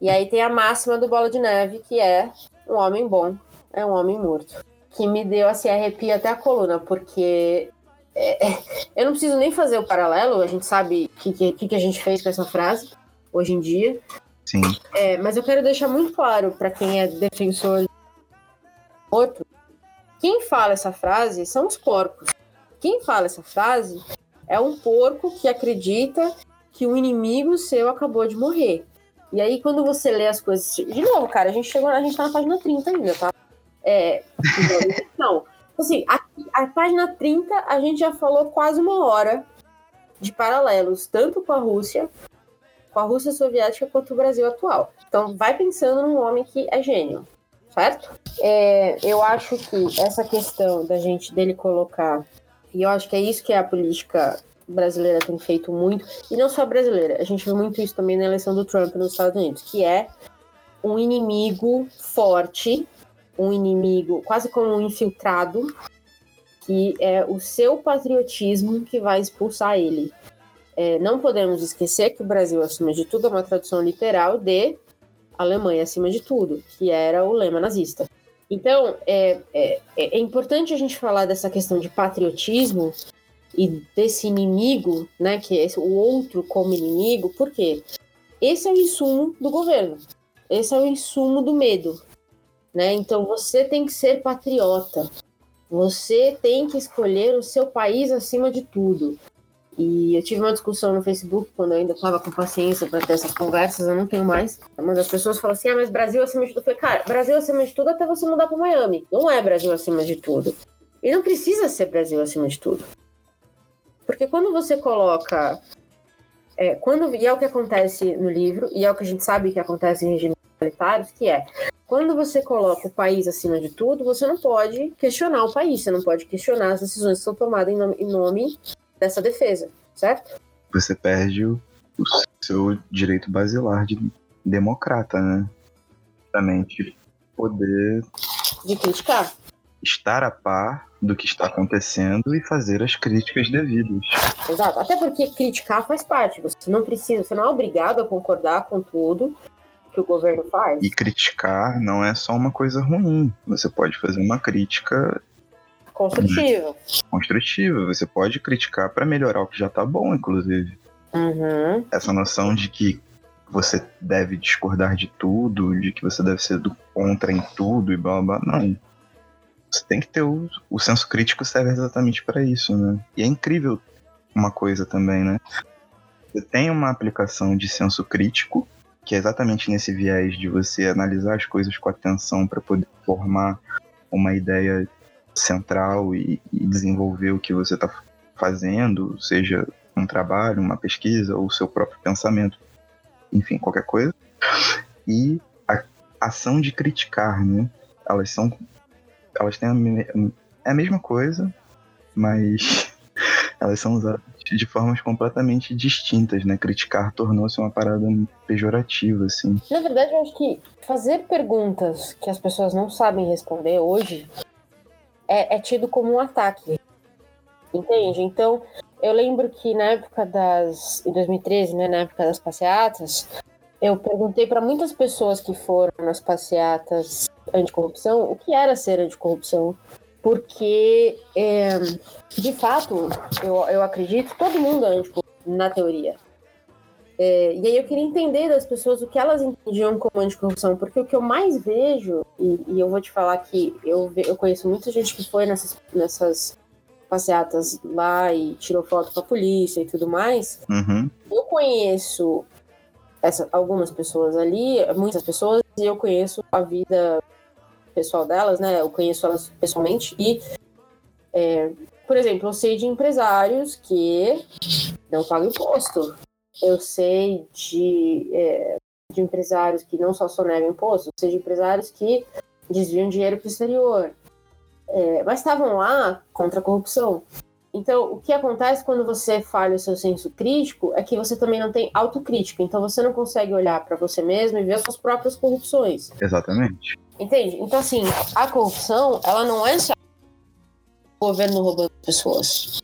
E aí tem a máxima do Bola de Neve, que é um homem bom, é um homem morto. Que me deu assim, arrepio até a coluna, porque é, é, (laughs) eu não preciso nem fazer o paralelo, a gente sabe o que, que, que, a gente fez com essa frase hoje em dia. Sim. É, mas eu quero deixar muito claro para quem é defensor morto, quem fala essa frase são os porcos. Quem fala essa frase é um porco que acredita que o inimigo seu acabou de morrer. E aí, quando você lê as coisas. De novo, cara, a gente chegou. A gente tá na página 30 ainda, tá? É. (laughs) Não. Assim, a, a página 30, a gente já falou quase uma hora de paralelos, tanto com a Rússia, com a Rússia soviética, quanto o Brasil atual. Então, vai pensando num homem que é gênio, certo? É, eu acho que essa questão da gente dele colocar, e eu acho que é isso que a política brasileira tem feito muito, e não só brasileira, a gente viu muito isso também na eleição do Trump nos Estados Unidos, que é um inimigo forte, um inimigo quase como um infiltrado, que é o seu patriotismo que vai expulsar ele. É, não podemos esquecer que o Brasil, acima de tudo, é uma tradução literal de Alemanha acima de tudo, que era o lema nazista. Então, é, é, é importante a gente falar dessa questão de patriotismo e desse inimigo, né, que é o outro como inimigo, porque esse é o insumo do governo, esse é o insumo do medo, né? Então você tem que ser patriota, você tem que escolher o seu país acima de tudo. E eu tive uma discussão no Facebook quando eu ainda estava com paciência para ter essas conversas, eu não tenho mais. Uma das pessoas falou assim: ah, mas Brasil acima de tudo. Eu falei, cara, Brasil acima de tudo até você mudar para Miami. Não é Brasil acima de tudo. E não precisa ser Brasil acima de tudo. Porque quando você coloca. É, quando, e é o que acontece no livro, e é o que a gente sabe que acontece em regimes totalitários, que é quando você coloca o país acima de tudo, você não pode questionar o país, você não pode questionar as decisões que são tomadas em nome, em nome dessa defesa, certo? Você perde o, o seu direito basilar de democrata, né? Exatamente. Poder. De criticar. Estar a par do que está acontecendo e fazer as críticas devidas. Exato. Até porque criticar faz parte. Você não precisa, você não é obrigado a concordar com tudo que o governo faz. E criticar não é só uma coisa ruim. Você pode fazer uma crítica construtiva. Construtiva. Você pode criticar para melhorar o que já está bom, inclusive. Uhum. Essa noção de que você deve discordar de tudo, de que você deve ser do contra em tudo e blá blá, não você tem que ter o, o senso crítico serve exatamente para isso, né? E é incrível uma coisa também, né? Você tem uma aplicação de senso crítico, que é exatamente nesse viés de você analisar as coisas com atenção para poder formar uma ideia central e, e desenvolver o que você está fazendo, seja um trabalho, uma pesquisa ou o seu próprio pensamento, enfim, qualquer coisa. E a ação de criticar, né? Elas são elas têm a, é a mesma coisa, mas (laughs) elas são usadas de formas completamente distintas, né? Criticar tornou-se uma parada pejorativa, assim. Na verdade, eu acho que fazer perguntas que as pessoas não sabem responder hoje é, é tido como um ataque. Entende? Então, eu lembro que na época das. Em 2013, né? Na época das passeatas, eu perguntei para muitas pessoas que foram nas passeatas anticorrupção o que era ser anticorrupção. Porque, é, de fato, eu, eu acredito, todo mundo é anticorrupção, na teoria. É, e aí eu queria entender das pessoas o que elas entendiam como anticorrupção, porque o que eu mais vejo, e, e eu vou te falar que eu, eu conheço muita gente que foi nessas, nessas passeatas lá e tirou foto com a polícia e tudo mais. Uhum. Eu conheço essa, algumas pessoas ali, muitas pessoas, e eu conheço a vida pessoal delas, né? Eu conheço elas pessoalmente e, é, por exemplo, eu sei de empresários que não pagam imposto. Eu sei de, é, de empresários que não só sonegam imposto, eu sei de empresários que desviam dinheiro para o exterior. É, mas estavam lá contra a corrupção. Então, o que acontece quando você falha o seu senso crítico é que você também não tem autocrítica. Então, você não consegue olhar para você mesmo e ver as suas próprias corrupções. Exatamente. Entende? Então, assim, a corrupção, ela não é só o governo roubando pessoas.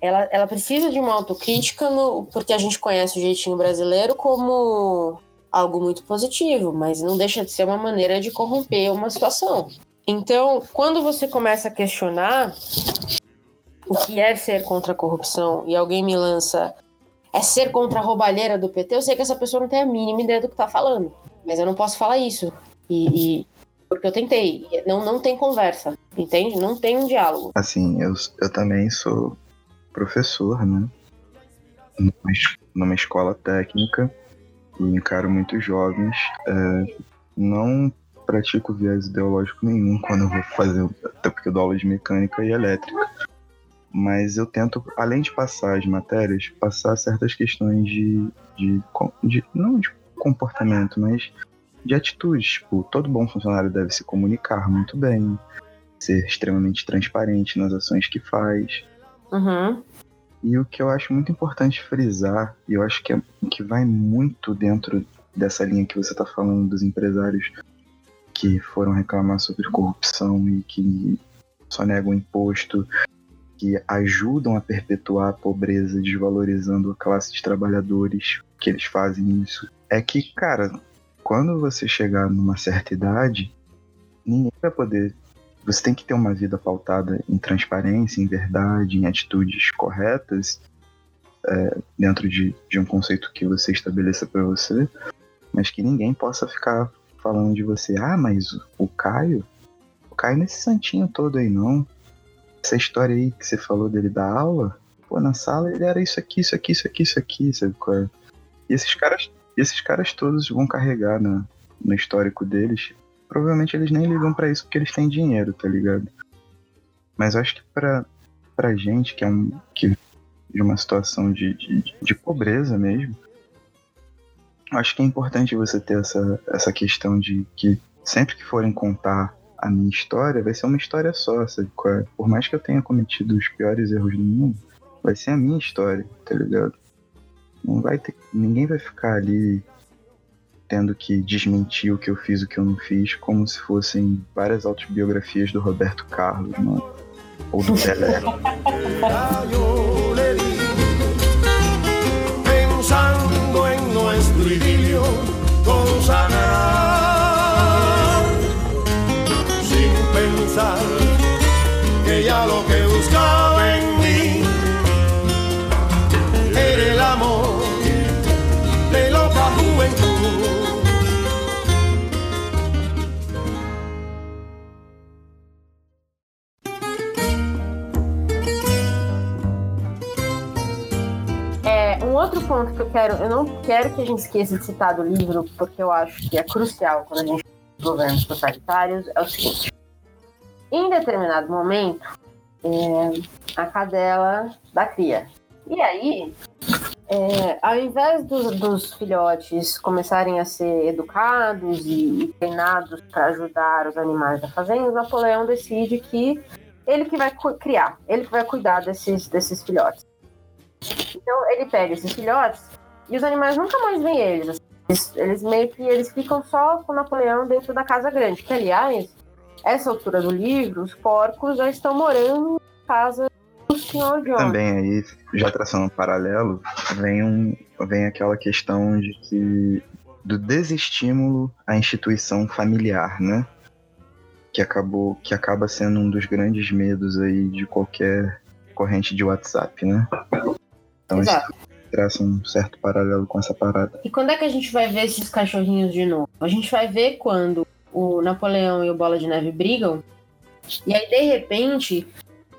Ela, ela precisa de uma autocrítica, no, porque a gente conhece o jeitinho brasileiro como algo muito positivo, mas não deixa de ser uma maneira de corromper uma situação. Então, quando você começa a questionar o que é ser contra a corrupção e alguém me lança é ser contra a roubalheira do PT, eu sei que essa pessoa não tem a mínima ideia do que tá falando. Mas eu não posso falar isso. E, e porque eu tentei. Não, não tem conversa, entende? Não tem um diálogo. Assim, eu, eu também sou professor, né? Numa, numa escola técnica e encaro muitos jovens. É, não pratico viés ideológico nenhum quando eu vou fazer, até porque eu dou aula de mecânica e elétrica. Mas eu tento, além de passar as matérias, passar certas questões de, de, de não de comportamento, mas de atitudes. Tipo, todo bom funcionário deve se comunicar muito bem, ser extremamente transparente nas ações que faz. Uhum. E o que eu acho muito importante frisar, e eu acho que, é, que vai muito dentro dessa linha que você está falando dos empresários que foram reclamar sobre corrupção e que só negam imposto, que ajudam a perpetuar a pobreza, desvalorizando a classe de trabalhadores, que eles fazem isso, é que, cara, quando você chegar numa certa idade, ninguém vai poder. Você tem que ter uma vida pautada em transparência, em verdade, em atitudes corretas, é, dentro de, de um conceito que você estabeleça para você, mas que ninguém possa ficar falando de você, ah, mas o Caio, o Caio nesse santinho todo aí não. Essa história aí que você falou dele da aula, pô, na sala ele era isso aqui, isso aqui, isso aqui, isso aqui, sabe é? E esses caras e esses caras todos vão carregar na, no histórico deles. Provavelmente eles nem ligam para isso porque eles têm dinheiro, tá ligado? Mas acho que pra, pra gente que é um, que, de uma situação de, de, de pobreza mesmo, acho que é importante você ter essa, essa questão de que sempre que forem contar a minha história, vai ser uma história só, sabe? É? Por mais que eu tenha cometido os piores erros do mundo, vai ser a minha história, tá ligado? Não vai ter. Ninguém vai ficar ali tendo que desmentir o que eu fiz, o que eu não fiz, como se fossem várias autobiografias do Roberto Carlos, mano. Ou do Pelé. (laughs) ponto que eu quero, eu não quero que a gente esqueça de citar do livro, porque eu acho que é crucial quando a gente governos totalitários, é o seguinte. Em determinado momento, é, a cadela da cria. E aí, é, ao invés dos, filhotes começarem a ser educados e treinados para ajudar os animais da fazenda, Napoleão decide que ele que vai criar, ele que vai cuidar desses, desses filhotes. Então ele pega esses filhotes e os animais nunca mais veem eles. Eles, eles meio que eles ficam só com Napoleão dentro da casa grande. Que aliás, essa altura do livro, os porcos já estão morando em casa também aí, já traçando um paralelo, vem, um, vem aquela questão de que do desestímulo à instituição familiar, né? Que acabou, que acaba sendo um dos grandes medos aí de qualquer corrente de WhatsApp, né? Então Exato. traça um certo paralelo com essa parada. E quando é que a gente vai ver esses cachorrinhos de novo? A gente vai ver quando o Napoleão e o Bola de Neve brigam, e aí de repente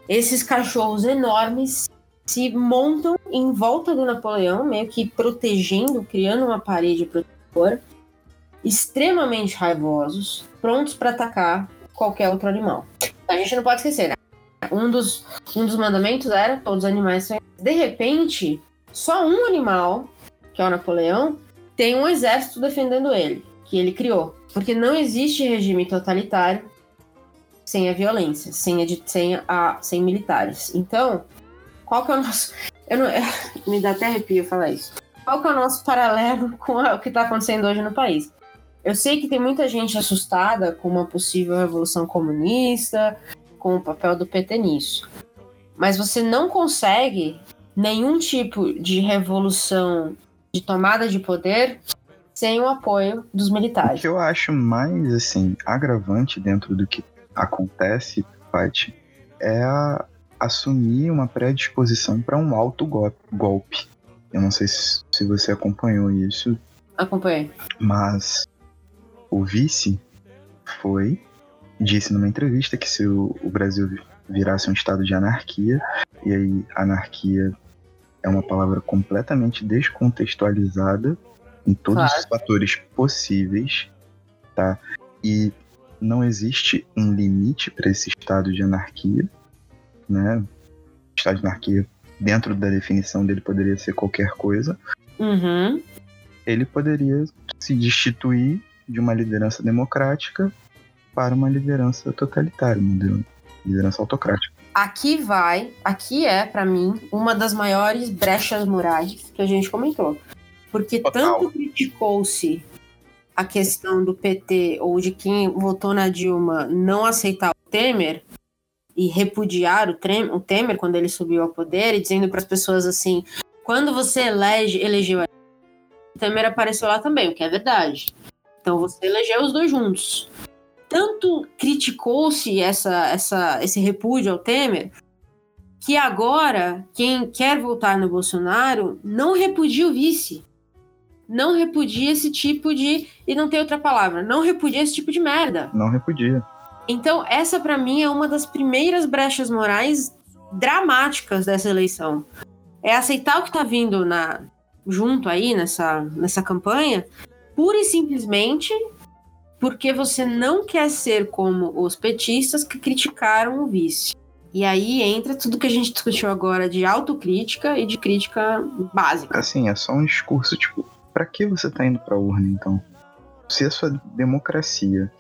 esses cachorros enormes se montam em volta do Napoleão, meio que protegendo, criando uma parede protetora, extremamente raivosos, prontos para atacar qualquer outro animal. A gente não pode esquecer, né? Um dos, um dos mandamentos era todos os animais. De repente, só um animal, que é o Napoleão, tem um exército defendendo ele, que ele criou. Porque não existe regime totalitário sem a violência, sem, a, sem, a, sem militares. Então, qual que é o nosso. Eu não, (laughs) me dá até arrepio falar isso. Qual que é o nosso paralelo (laughs) com o que está acontecendo hoje no país? Eu sei que tem muita gente assustada com uma possível revolução comunista, com o papel do PT nisso. Mas você não consegue nenhum tipo de revolução de tomada de poder sem o apoio dos militares. O que eu acho mais assim agravante dentro do que acontece, Paty, é a, assumir uma predisposição para um alto golpe. Eu não sei se, se você acompanhou isso. Acompanhei. Mas o vice foi, disse numa entrevista que se o, o Brasil virasse um estado de anarquia, e aí anarquia é uma palavra completamente descontextualizada em todos claro. os fatores possíveis, tá? E não existe um limite para esse estado de anarquia, né? Estado de anarquia, dentro da definição dele, poderia ser qualquer coisa. Uhum. Ele poderia se destituir de uma liderança democrática para uma liderança totalitária, uma liderança autocrática. Aqui vai, aqui é, para mim, uma das maiores brechas morais que a gente comentou. Porque Total. tanto criticou-se a questão do PT ou de quem votou na Dilma não aceitar o Temer e repudiar o, Temer quando ele subiu ao poder e dizendo para as pessoas assim: quando você elege, elegeu a o Temer apareceu lá também, o que é verdade. Então você elegeu os dois juntos. Tanto criticou-se essa, essa, esse repúdio ao Temer que agora quem quer voltar no Bolsonaro não repudia o vice não repudia esse tipo de. E não tem outra palavra, não repudia esse tipo de merda. Não repudia. Então, essa para mim é uma das primeiras brechas morais dramáticas dessa eleição. É aceitar o que tá vindo na junto aí nessa, nessa campanha, pura e simplesmente porque você não quer ser como os petistas que criticaram o vice. E aí entra tudo que a gente discutiu agora de autocrítica e de crítica básica. Assim, é só um discurso, tipo, para que você está indo para a urna então? Se a sua democracia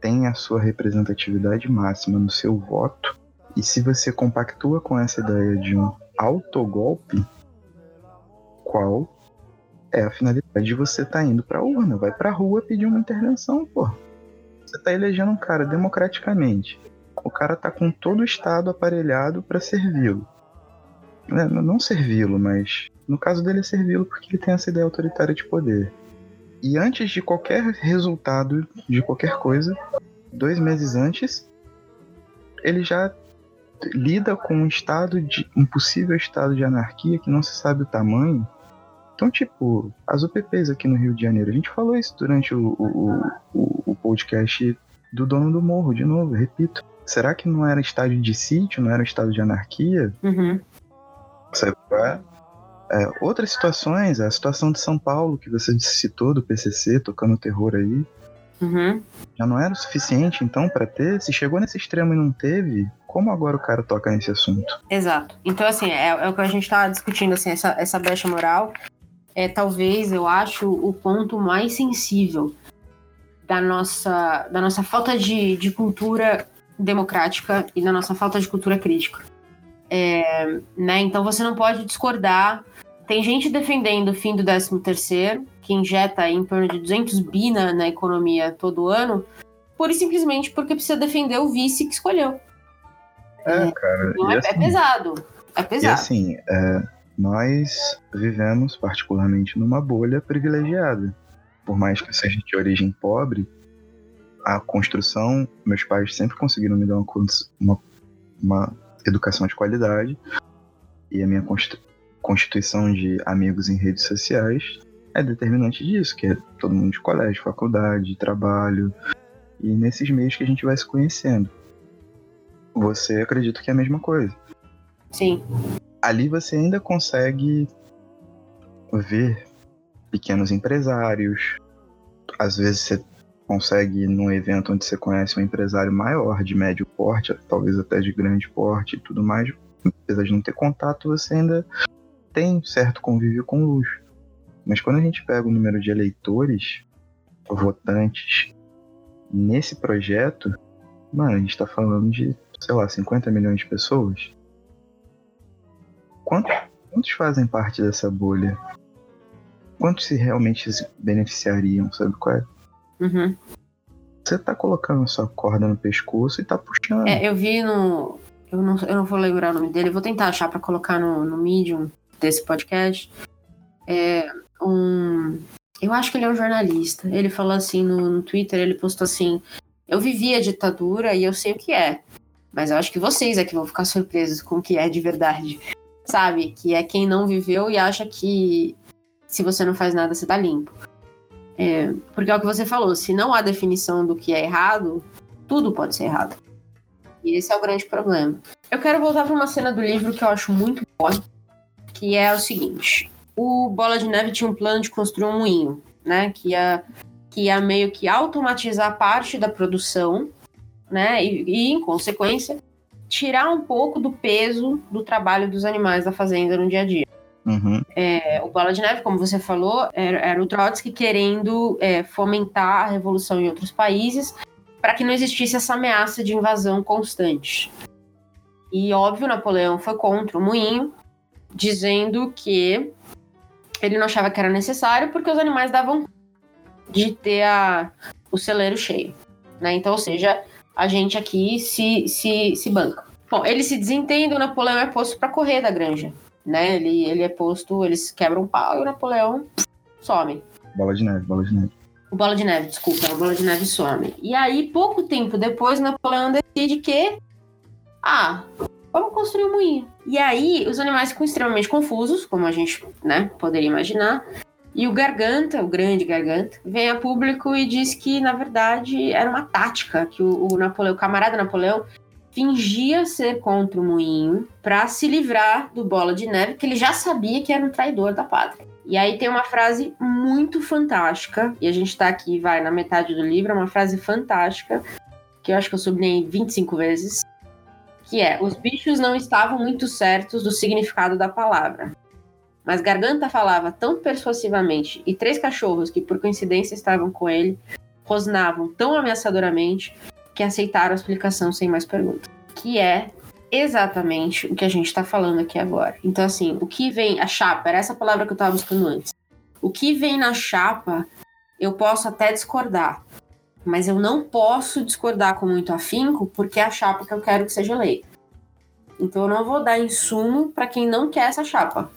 tem a sua representatividade máxima no seu voto, e se você compactua com essa ideia de um autogolpe, qual é a finalidade de você tá indo para a urna? Vai para a rua pedir uma intervenção, pô. Você está elegendo um cara democraticamente. O cara tá com todo o Estado aparelhado para servi-lo. Né, não servi-lo, mas no caso dele é servi-lo porque ele tem essa ideia autoritária de poder. E antes de qualquer resultado de qualquer coisa, dois meses antes, ele já lida com um estado de um possível estado de anarquia que não se sabe o tamanho. Então, tipo, as UPPs aqui no Rio de Janeiro, a gente falou isso durante o, o, o, o podcast do dono do morro, de novo, repito. Será que não era estado de sítio, não era estado de anarquia? Uhum. Sabe é? É, outras situações, a situação de São Paulo, que você citou, do PCC tocando terror aí, uhum. já não era o suficiente, então, para ter? Se chegou nesse extremo e não teve, como agora o cara toca nesse assunto? Exato. Então, assim, é, é o que a gente tá discutindo, assim, essa, essa brecha moral é talvez, eu acho, o ponto mais sensível da nossa, da nossa falta de, de cultura democrática e da nossa falta de cultura crítica. É, né? Então você não pode discordar. Tem gente defendendo o fim do 13 terceiro, que injeta em torno de 200 bi na, na economia todo ano, pura e simplesmente porque precisa defender o vice que escolheu. É, cara. Então é, é, assim, é, pesado. É pesado. E assim, é, nós vivemos particularmente numa bolha privilegiada. Por mais que eu seja de origem pobre, a construção, meus pais sempre conseguiram me dar uma, uma, uma educação de qualidade e a minha constituição de amigos em redes sociais é determinante disso, que é todo mundo de colégio, faculdade, trabalho e nesses meios que a gente vai se conhecendo. Você acredita que é a mesma coisa? Sim. Ali você ainda consegue ver pequenos empresários. Às vezes você consegue num evento onde você conhece um empresário maior, de médio porte, talvez até de grande porte e tudo mais, apesar de não ter contato, você ainda tem certo convívio com luxo. Mas quando a gente pega o número de eleitores, votantes, nesse projeto, mano, a gente tá falando de, sei lá, 50 milhões de pessoas. Quantos, quantos fazem parte dessa bolha? Quantos se realmente beneficiariam, sabe qual é? Uhum. Você tá colocando a sua corda no pescoço e tá puxando. É, eu vi no. Eu não, eu não vou lembrar o nome dele, vou tentar achar pra colocar no, no Medium desse podcast. É um. Eu acho que ele é um jornalista. Ele falou assim no, no Twitter, ele postou assim: Eu vivi a ditadura e eu sei o que é. Mas eu acho que vocês é que vão ficar surpresos com o que é de verdade. Sabe? Que é quem não viveu e acha que se você não faz nada, você tá limpo. É, porque é o que você falou, se não há definição do que é errado, tudo pode ser errado. E esse é o grande problema. Eu quero voltar para uma cena do livro que eu acho muito boa, que é o seguinte: o Bola de Neve tinha um plano de construir um moinho, né? Que ia, que ia meio que automatizar parte da produção, né? E, e, em consequência, tirar um pouco do peso do trabalho dos animais da fazenda no dia a dia. Uhum. É, o Bola de Neve, como você falou, era, era o Trotsky querendo é, fomentar a revolução em outros países para que não existisse essa ameaça de invasão constante. E, óbvio, Napoleão foi contra o moinho, dizendo que ele não achava que era necessário porque os animais davam de ter a, o celeiro cheio. Né? Então, ou seja, a gente aqui se, se, se banca. Bom, ele se desentende, o Napoleão é posto para correr da granja né? Ele, ele é posto, eles quebram um pau e o Napoleão some. Bola de neve, bola de neve. O Bola de Neve, desculpa, o Bola de Neve some. E aí, pouco tempo depois, Napoleão decide que. Ah, vamos construir um moinho. E aí, os animais ficam extremamente confusos, como a gente né, poderia imaginar. E o Garganta, o grande Garganta, vem a público e diz que, na verdade, era uma tática que o, o Napoleão, o camarada Napoleão, fingia ser contra o moinho para se livrar do Bola de Neve, que ele já sabia que era um traidor da pátria. E aí tem uma frase muito fantástica, e a gente tá aqui, vai, na metade do livro, é uma frase fantástica, que eu acho que eu sublinhei 25 vezes, que é: os bichos não estavam muito certos do significado da palavra. Mas Garganta falava tão persuasivamente, e três cachorros que por coincidência estavam com ele rosnavam tão ameaçadoramente que aceitaram a explicação sem mais perguntas. Que é exatamente o que a gente está falando aqui agora. Então, assim, o que vem, a chapa, era essa palavra que eu estava buscando antes. O que vem na chapa, eu posso até discordar, mas eu não posso discordar com muito afinco, porque é a chapa que eu quero que seja eleita. Então, eu não vou dar insumo para quem não quer essa chapa.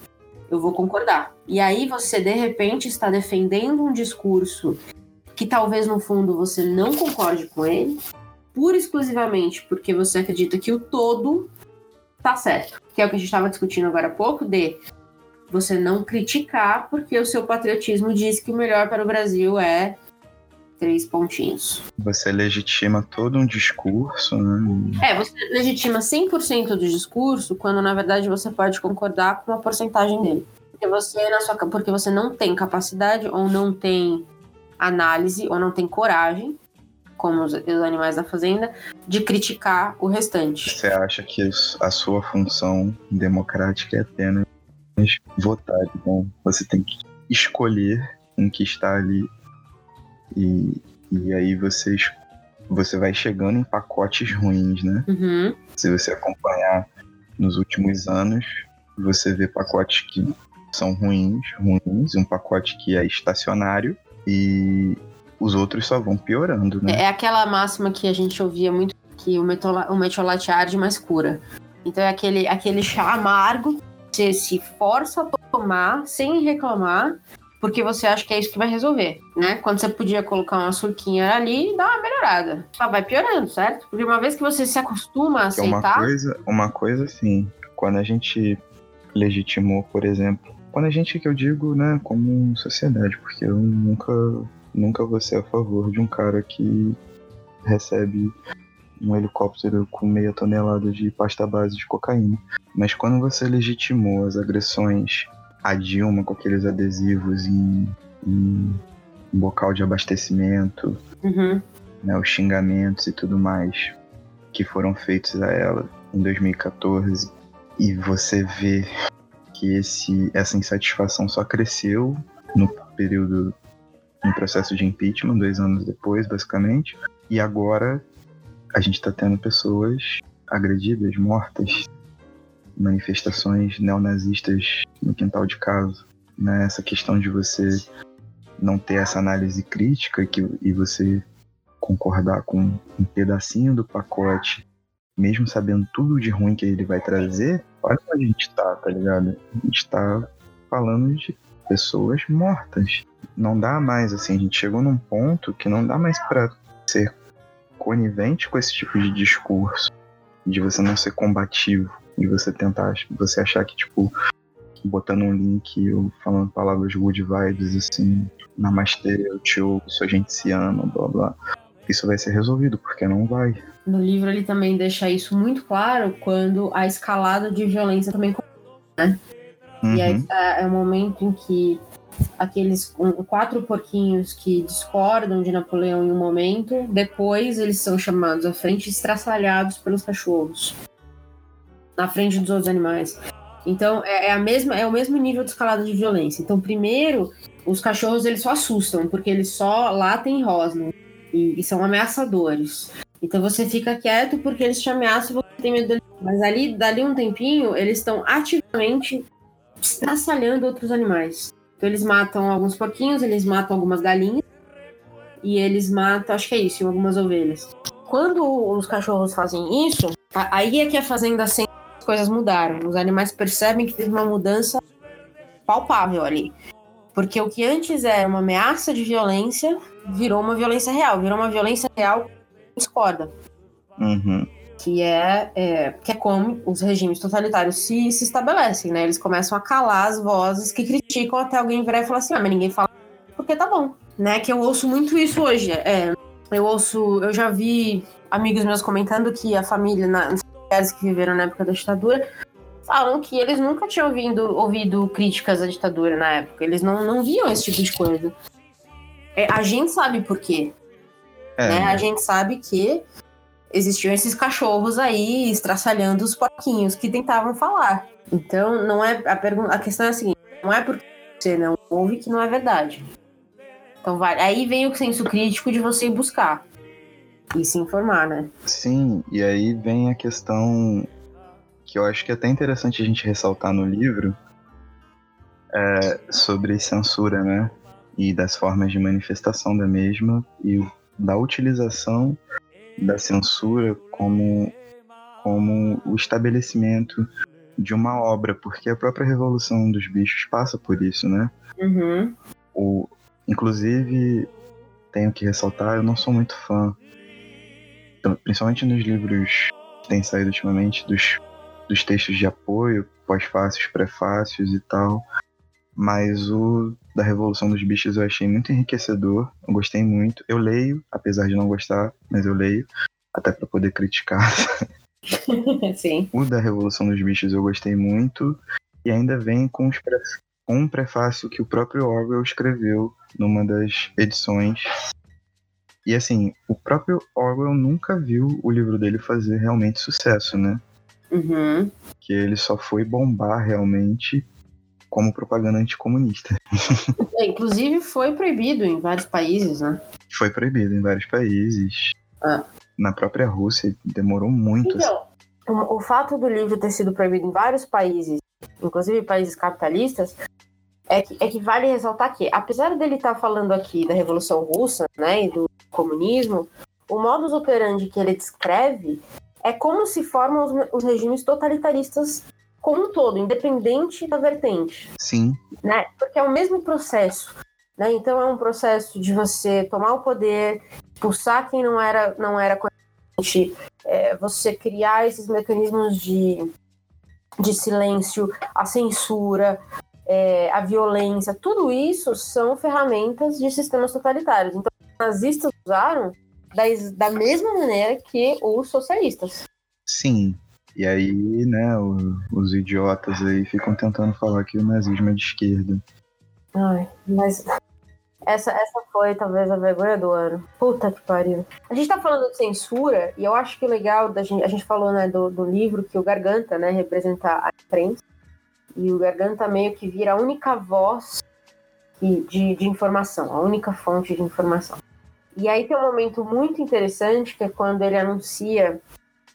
Eu vou concordar. E aí, você, de repente, está defendendo um discurso que talvez no fundo você não concorde com ele, pura e exclusivamente porque você acredita que o todo tá certo. Que é o que a gente estava discutindo agora há pouco, de você não criticar porque o seu patriotismo diz que o melhor para o Brasil é três pontinhos. Você legitima todo um discurso, né? É, você legitima 100% do discurso quando na verdade você pode concordar com uma porcentagem dele. Porque você, na sua, porque você não tem capacidade ou não tem análise ou não tem coragem como os, os animais da fazenda, de criticar o restante. Você acha que a sua função democrática é apenas votar? Então você tem que escolher um que está ali e, e aí você, você vai chegando em pacotes ruins, né? Uhum. Se você acompanhar nos últimos anos, você vê pacotes que são ruins, ruins, um pacote que é estacionário e os outros só vão piorando, né? É aquela máxima que a gente ouvia muito, que o, metola, o metiolate arde, mais cura. Então é aquele, aquele chá amargo, você se força a tomar sem reclamar, porque você acha que é isso que vai resolver, né? Quando você podia colocar uma surquinha ali e dar uma melhorada. Só vai piorando, certo? Porque uma vez que você se acostuma a aceitar... Uma coisa, uma coisa assim, quando a gente legitimou, por exemplo, quando a gente, que eu digo, né, como sociedade, porque eu nunca nunca vou ser a favor de um cara que recebe um helicóptero com meia tonelada de pasta base de cocaína. Mas quando você legitimou as agressões a Dilma com aqueles adesivos em, em bocal de abastecimento, uhum. né, os xingamentos e tudo mais que foram feitos a ela em 2014, e você vê que esse, essa insatisfação só cresceu no período um processo de impeachment, dois anos depois, basicamente. E agora a gente está tendo pessoas agredidas, mortas, manifestações neonazistas no quintal de casa. Né? Essa questão de você não ter essa análise crítica que, e você concordar com um pedacinho do pacote, mesmo sabendo tudo de ruim que ele vai trazer, olha onde a gente tá, tá ligado? A gente tá falando de pessoas mortas. Não dá mais, assim, a gente chegou num ponto que não dá mais para ser conivente com esse tipo de discurso, de você não ser combativo, de você tentar, você achar que, tipo, botando um link ou falando palavras good vibes, assim, namastê, eu te ouço, a gente se ama, blá blá. Isso vai ser resolvido, porque não vai. No livro ele também deixa isso muito claro quando a escalada de violência também né? Uhum. E aí é, é o momento em que aqueles quatro porquinhos que discordam de Napoleão em um momento, depois eles são chamados à frente e estraçalhados pelos cachorros. Na frente dos outros animais. Então é, é, a mesma, é o mesmo nível de escalada de violência. Então, primeiro, os cachorros eles só assustam, porque eles só latem e rosnam. E, e são ameaçadores. Então você fica quieto porque eles te ameaçam você tem medo deles. Mas ali, dali um tempinho, eles estão ativamente estraçalhando outros animais. Então eles matam alguns porquinhos, eles matam algumas galinhas. E eles matam, acho que é isso, algumas ovelhas. Quando os cachorros fazem isso, aí é que a fazenda coisas mudaram. Os animais percebem que teve uma mudança palpável ali. Porque o que antes era uma ameaça de violência virou uma violência real, virou uma violência real discorda. Uhum. Que é, é, que é como os regimes totalitários se, se estabelecem, né? Eles começam a calar as vozes que criticam até alguém virar e falar assim, ah, mas ninguém fala porque tá bom. Né? Que eu ouço muito isso hoje. É, eu ouço, eu já vi amigos meus comentando que a família, nas mulheres que viveram na época da ditadura, falam que eles nunca tinham ouvido, ouvido críticas à ditadura na época. Eles não, não viam esse tipo de coisa. É, a gente sabe por quê. É. Né? A gente sabe que existiam esses cachorros aí estraçalhando os porquinhos que tentavam falar. Então, não é a pergunta, a questão é a seguinte: não é porque você não ouve que não é verdade. Então, vai, aí vem o senso crítico de você buscar e se informar, né? Sim, e aí vem a questão que eu acho que é até interessante a gente ressaltar no livro é, sobre censura, né? E das formas de manifestação da mesma e da utilização da censura como, como o estabelecimento de uma obra, porque a própria Revolução dos Bichos passa por isso, né? Uhum. O, inclusive, tenho que ressaltar, eu não sou muito fã, principalmente nos livros que têm saído ultimamente, dos, dos textos de apoio, pós-fácios, prefácios e tal, mas o da Revolução dos Bichos eu achei muito enriquecedor. Eu gostei muito. Eu leio, apesar de não gostar, mas eu leio, até para poder criticar. (laughs) Sim. O da Revolução dos Bichos eu gostei muito. E ainda vem com, com um prefácio que o próprio Orwell escreveu numa das edições. E assim, o próprio Orwell nunca viu o livro dele fazer realmente sucesso, né? Uhum. Que ele só foi bombar realmente como propaganda anticomunista. É, inclusive foi proibido em vários países, né? Foi proibido em vários países. Ah. Na própria Rússia demorou muito. Então, o, o fato do livro ter sido proibido em vários países, inclusive países capitalistas, é que, é que vale ressaltar que, apesar dele estar tá falando aqui da Revolução Russa, né, e do comunismo, o modus operandi que ele descreve é como se formam os, os regimes totalitaristas como um todo, independente da vertente. Sim. Né? Porque é o mesmo processo. Né? Então é um processo de você tomar o poder, expulsar quem não era, não era coerente, é, você criar esses mecanismos de, de silêncio, a censura, é, a violência, tudo isso são ferramentas de sistemas totalitários. Então, os nazistas usaram da, da mesma maneira que os socialistas. Sim, e aí, né, o, os idiotas aí ficam tentando falar que o nazismo é de esquerda. Ai, mas essa, essa foi talvez a vergonha do ano. Puta que pariu. A gente tá falando de censura, e eu acho que o legal da gente. A gente falou, né, do, do livro que o Garganta, né, representa a imprensa. E o Garganta meio que vira a única voz de, de informação, a única fonte de informação. E aí tem um momento muito interessante que é quando ele anuncia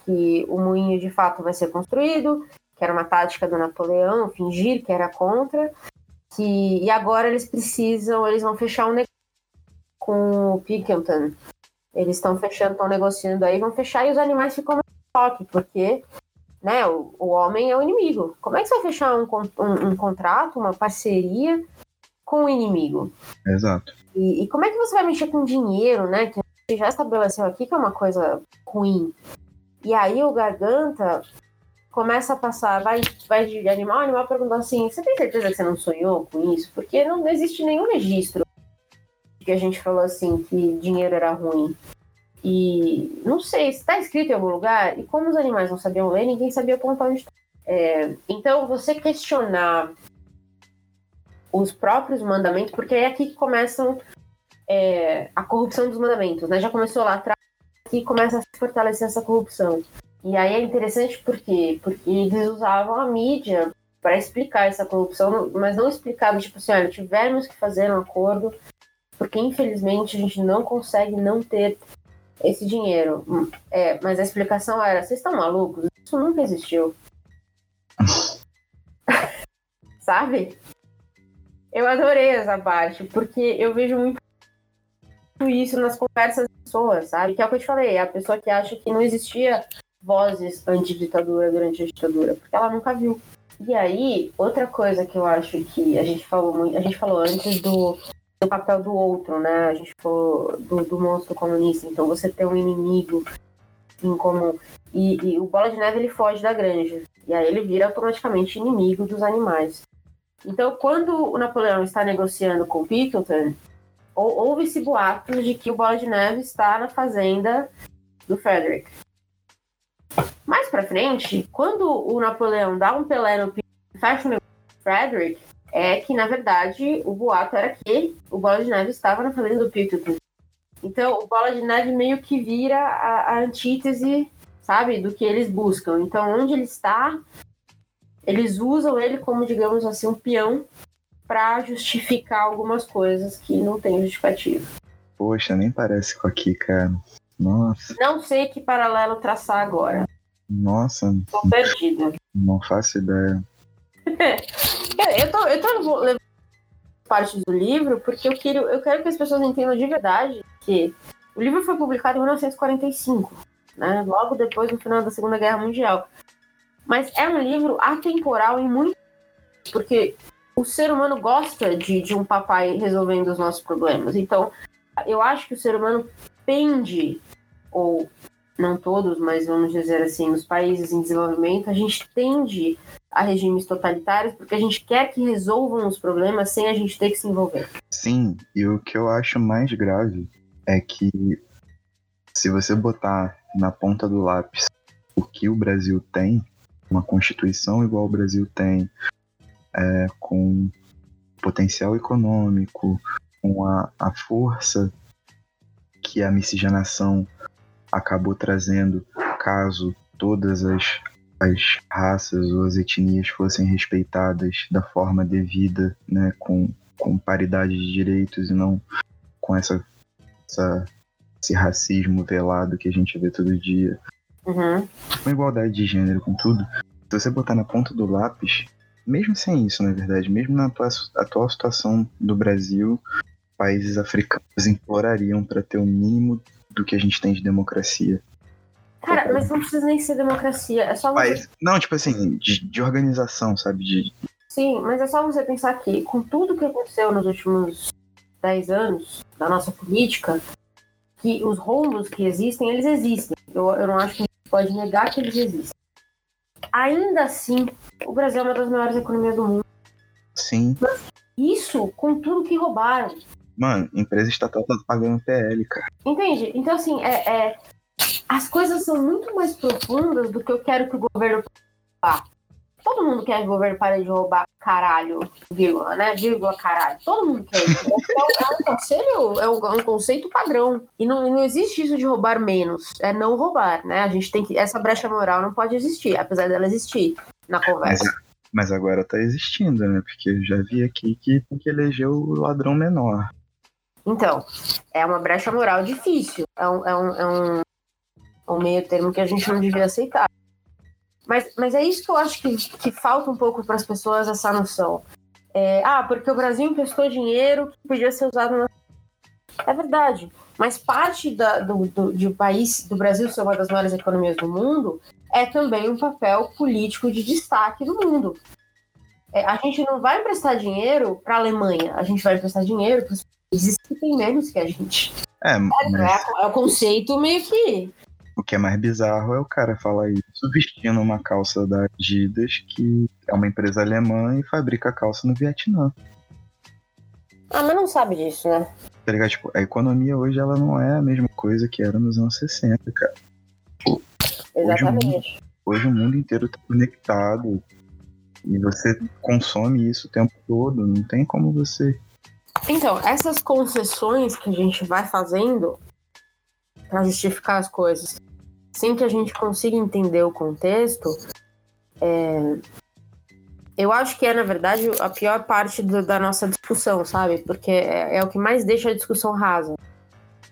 que o moinho de fato vai ser construído, que era uma tática do Napoleão, fingir que era contra, que e agora eles precisam, eles vão fechar um negócio com o Pickelton. Eles estão fechando, estão negociando aí, vão fechar e os animais ficam no choque, porque né, o, o homem é o inimigo. Como é que você vai fechar um, um, um contrato, uma parceria com o inimigo? Exato. E, e, como é que você vai mexer com dinheiro, né? Que a gente já estabeleceu aqui que é uma coisa ruim. E aí o garganta começa a passar, vai, vai de animal, animal pergunta assim: você tem certeza que você não sonhou com isso? Porque não existe nenhum registro que a gente falou assim que dinheiro era ruim. E não sei, se está escrito em algum lugar, e como os animais não sabiam ler, ninguém sabia apontar onde está. É, então, você questionar os próprios mandamentos, porque é aqui que começam é, a corrupção dos mandamentos, né? Já começou lá atrás, aqui começa a se fortalecer essa corrupção. E aí é interessante por quê? Porque eles usavam a mídia para explicar essa corrupção, mas não explicava, tipo assim, olha, tivemos que fazer um acordo, porque infelizmente a gente não consegue não ter esse dinheiro. É, mas a explicação era, vocês estão malucos? Isso nunca existiu. (laughs) Sabe? Eu adorei essa parte, porque eu vejo muito isso nas conversas das pessoas, sabe? Que é o que eu te falei, a pessoa que acha que não existia vozes anti-ditadura durante a ditadura, porque ela nunca viu. E aí, outra coisa que eu acho que a gente falou muito, a gente falou antes do, do papel do outro, né? A gente falou do, do monstro comunista, então você tem um inimigo em comum. E, e, o Bola de Neve ele foge da granja. E aí ele vira automaticamente inimigo dos animais. Então, quando o Napoleão está negociando com o Pickleton, houve-se boatos de que o Bola de Neve está na fazenda do Frederick. Mais pra frente, quando o Napoleão dá um Pelé no fecha o negócio do Frederick, é que, na verdade, o boato era que o Bola de Neve estava na fazenda do Pickleton. Então, o Bola de Neve meio que vira a, a antítese, sabe, do que eles buscam. Então, onde ele está, eles usam ele como, digamos assim, um peão para justificar algumas coisas que não tem justificativa. Poxa, nem parece com aqui, cara. Nossa. Não sei que paralelo traçar agora. Nossa. Tô perdida. Não faço ideia. Eu tô, eu tô levando parte do livro porque eu quero, eu quero que as pessoas entendam de verdade que o livro foi publicado em 1945, né? Logo depois do final da Segunda Guerra Mundial. Mas é um livro atemporal em muito porque o ser humano gosta de, de um papai resolvendo os nossos problemas. Então, eu acho que o ser humano pende, ou não todos, mas vamos dizer assim, nos países em desenvolvimento, a gente tende a regimes totalitários porque a gente quer que resolvam os problemas sem a gente ter que se envolver. Sim, e o que eu acho mais grave é que se você botar na ponta do lápis o que o Brasil tem, uma constituição igual o Brasil tem, é, com potencial econômico, com a, a força que a miscigenação acabou trazendo caso todas as, as raças ou as etnias fossem respeitadas da forma devida, né, com, com paridade de direitos e não com essa, essa esse racismo velado que a gente vê todo dia. Uhum. Com igualdade de gênero, com tudo. Se você botar na ponta do lápis, mesmo sem isso, na verdade, mesmo na atual, atual situação do Brasil, países africanos implorariam para ter o mínimo do que a gente tem de democracia. Cara, mas não precisa nem ser democracia, é só você... Não, tipo assim, de, de, organização, sabe? De... Sim, mas é só você pensar que, com tudo que aconteceu nos últimos 10 anos da nossa política, que os rombos que existem, eles existem. Eu, eu não acho que a gente pode negar que eles existem. Ainda assim, o Brasil é uma das maiores economias do mundo. Sim. Mas isso com tudo que roubaram. Mano, empresa estatal tá pagando PL, cara. Entende? Então, assim, é, é, as coisas são muito mais profundas do que eu quero que o governo faça. Todo mundo quer que o governo pare de roubar caralho, vírgula, né? Vírgula caralho. Todo mundo quer isso. É um, conselho, é um, é um conceito padrão. E não, não existe isso de roubar menos. É não roubar, né? A gente tem que. Essa brecha moral não pode existir, apesar dela existir na conversa. Mas, mas agora tá existindo, né? Porque eu já vi aqui que tem que eleger o ladrão menor. Então, é uma brecha moral difícil. É um, é um, é um, um meio termo que a gente não devia aceitar. Mas, mas é isso que eu acho que, que falta um pouco para as pessoas essa noção. É, ah, porque o Brasil emprestou dinheiro que podia ser usado na... É verdade, mas parte da, do, do, país, do Brasil ser uma das maiores economias do mundo, é também um papel político de destaque no mundo. É, a gente não vai emprestar dinheiro para a Alemanha, a gente vai emprestar dinheiro para os países que têm menos que a gente. É, mas... é, é o conceito meio que o que é mais bizarro é o cara falar isso vestindo uma calça da Adidas, que é uma empresa alemã e fabrica calça no Vietnã. Ah, mas não sabe disso, né? Tá ligado? Tipo, a economia hoje ela não é a mesma coisa que era nos anos 60, cara. Exatamente. Hoje o mundo, hoje o mundo inteiro tá conectado e você consome isso o tempo todo, não tem como você. Então, essas concessões que a gente vai fazendo para justificar as coisas, sem que a gente consiga entender o contexto, é... eu acho que é, na verdade, a pior parte do, da nossa discussão, sabe? Porque é, é, o que mais deixa a discussão rasa.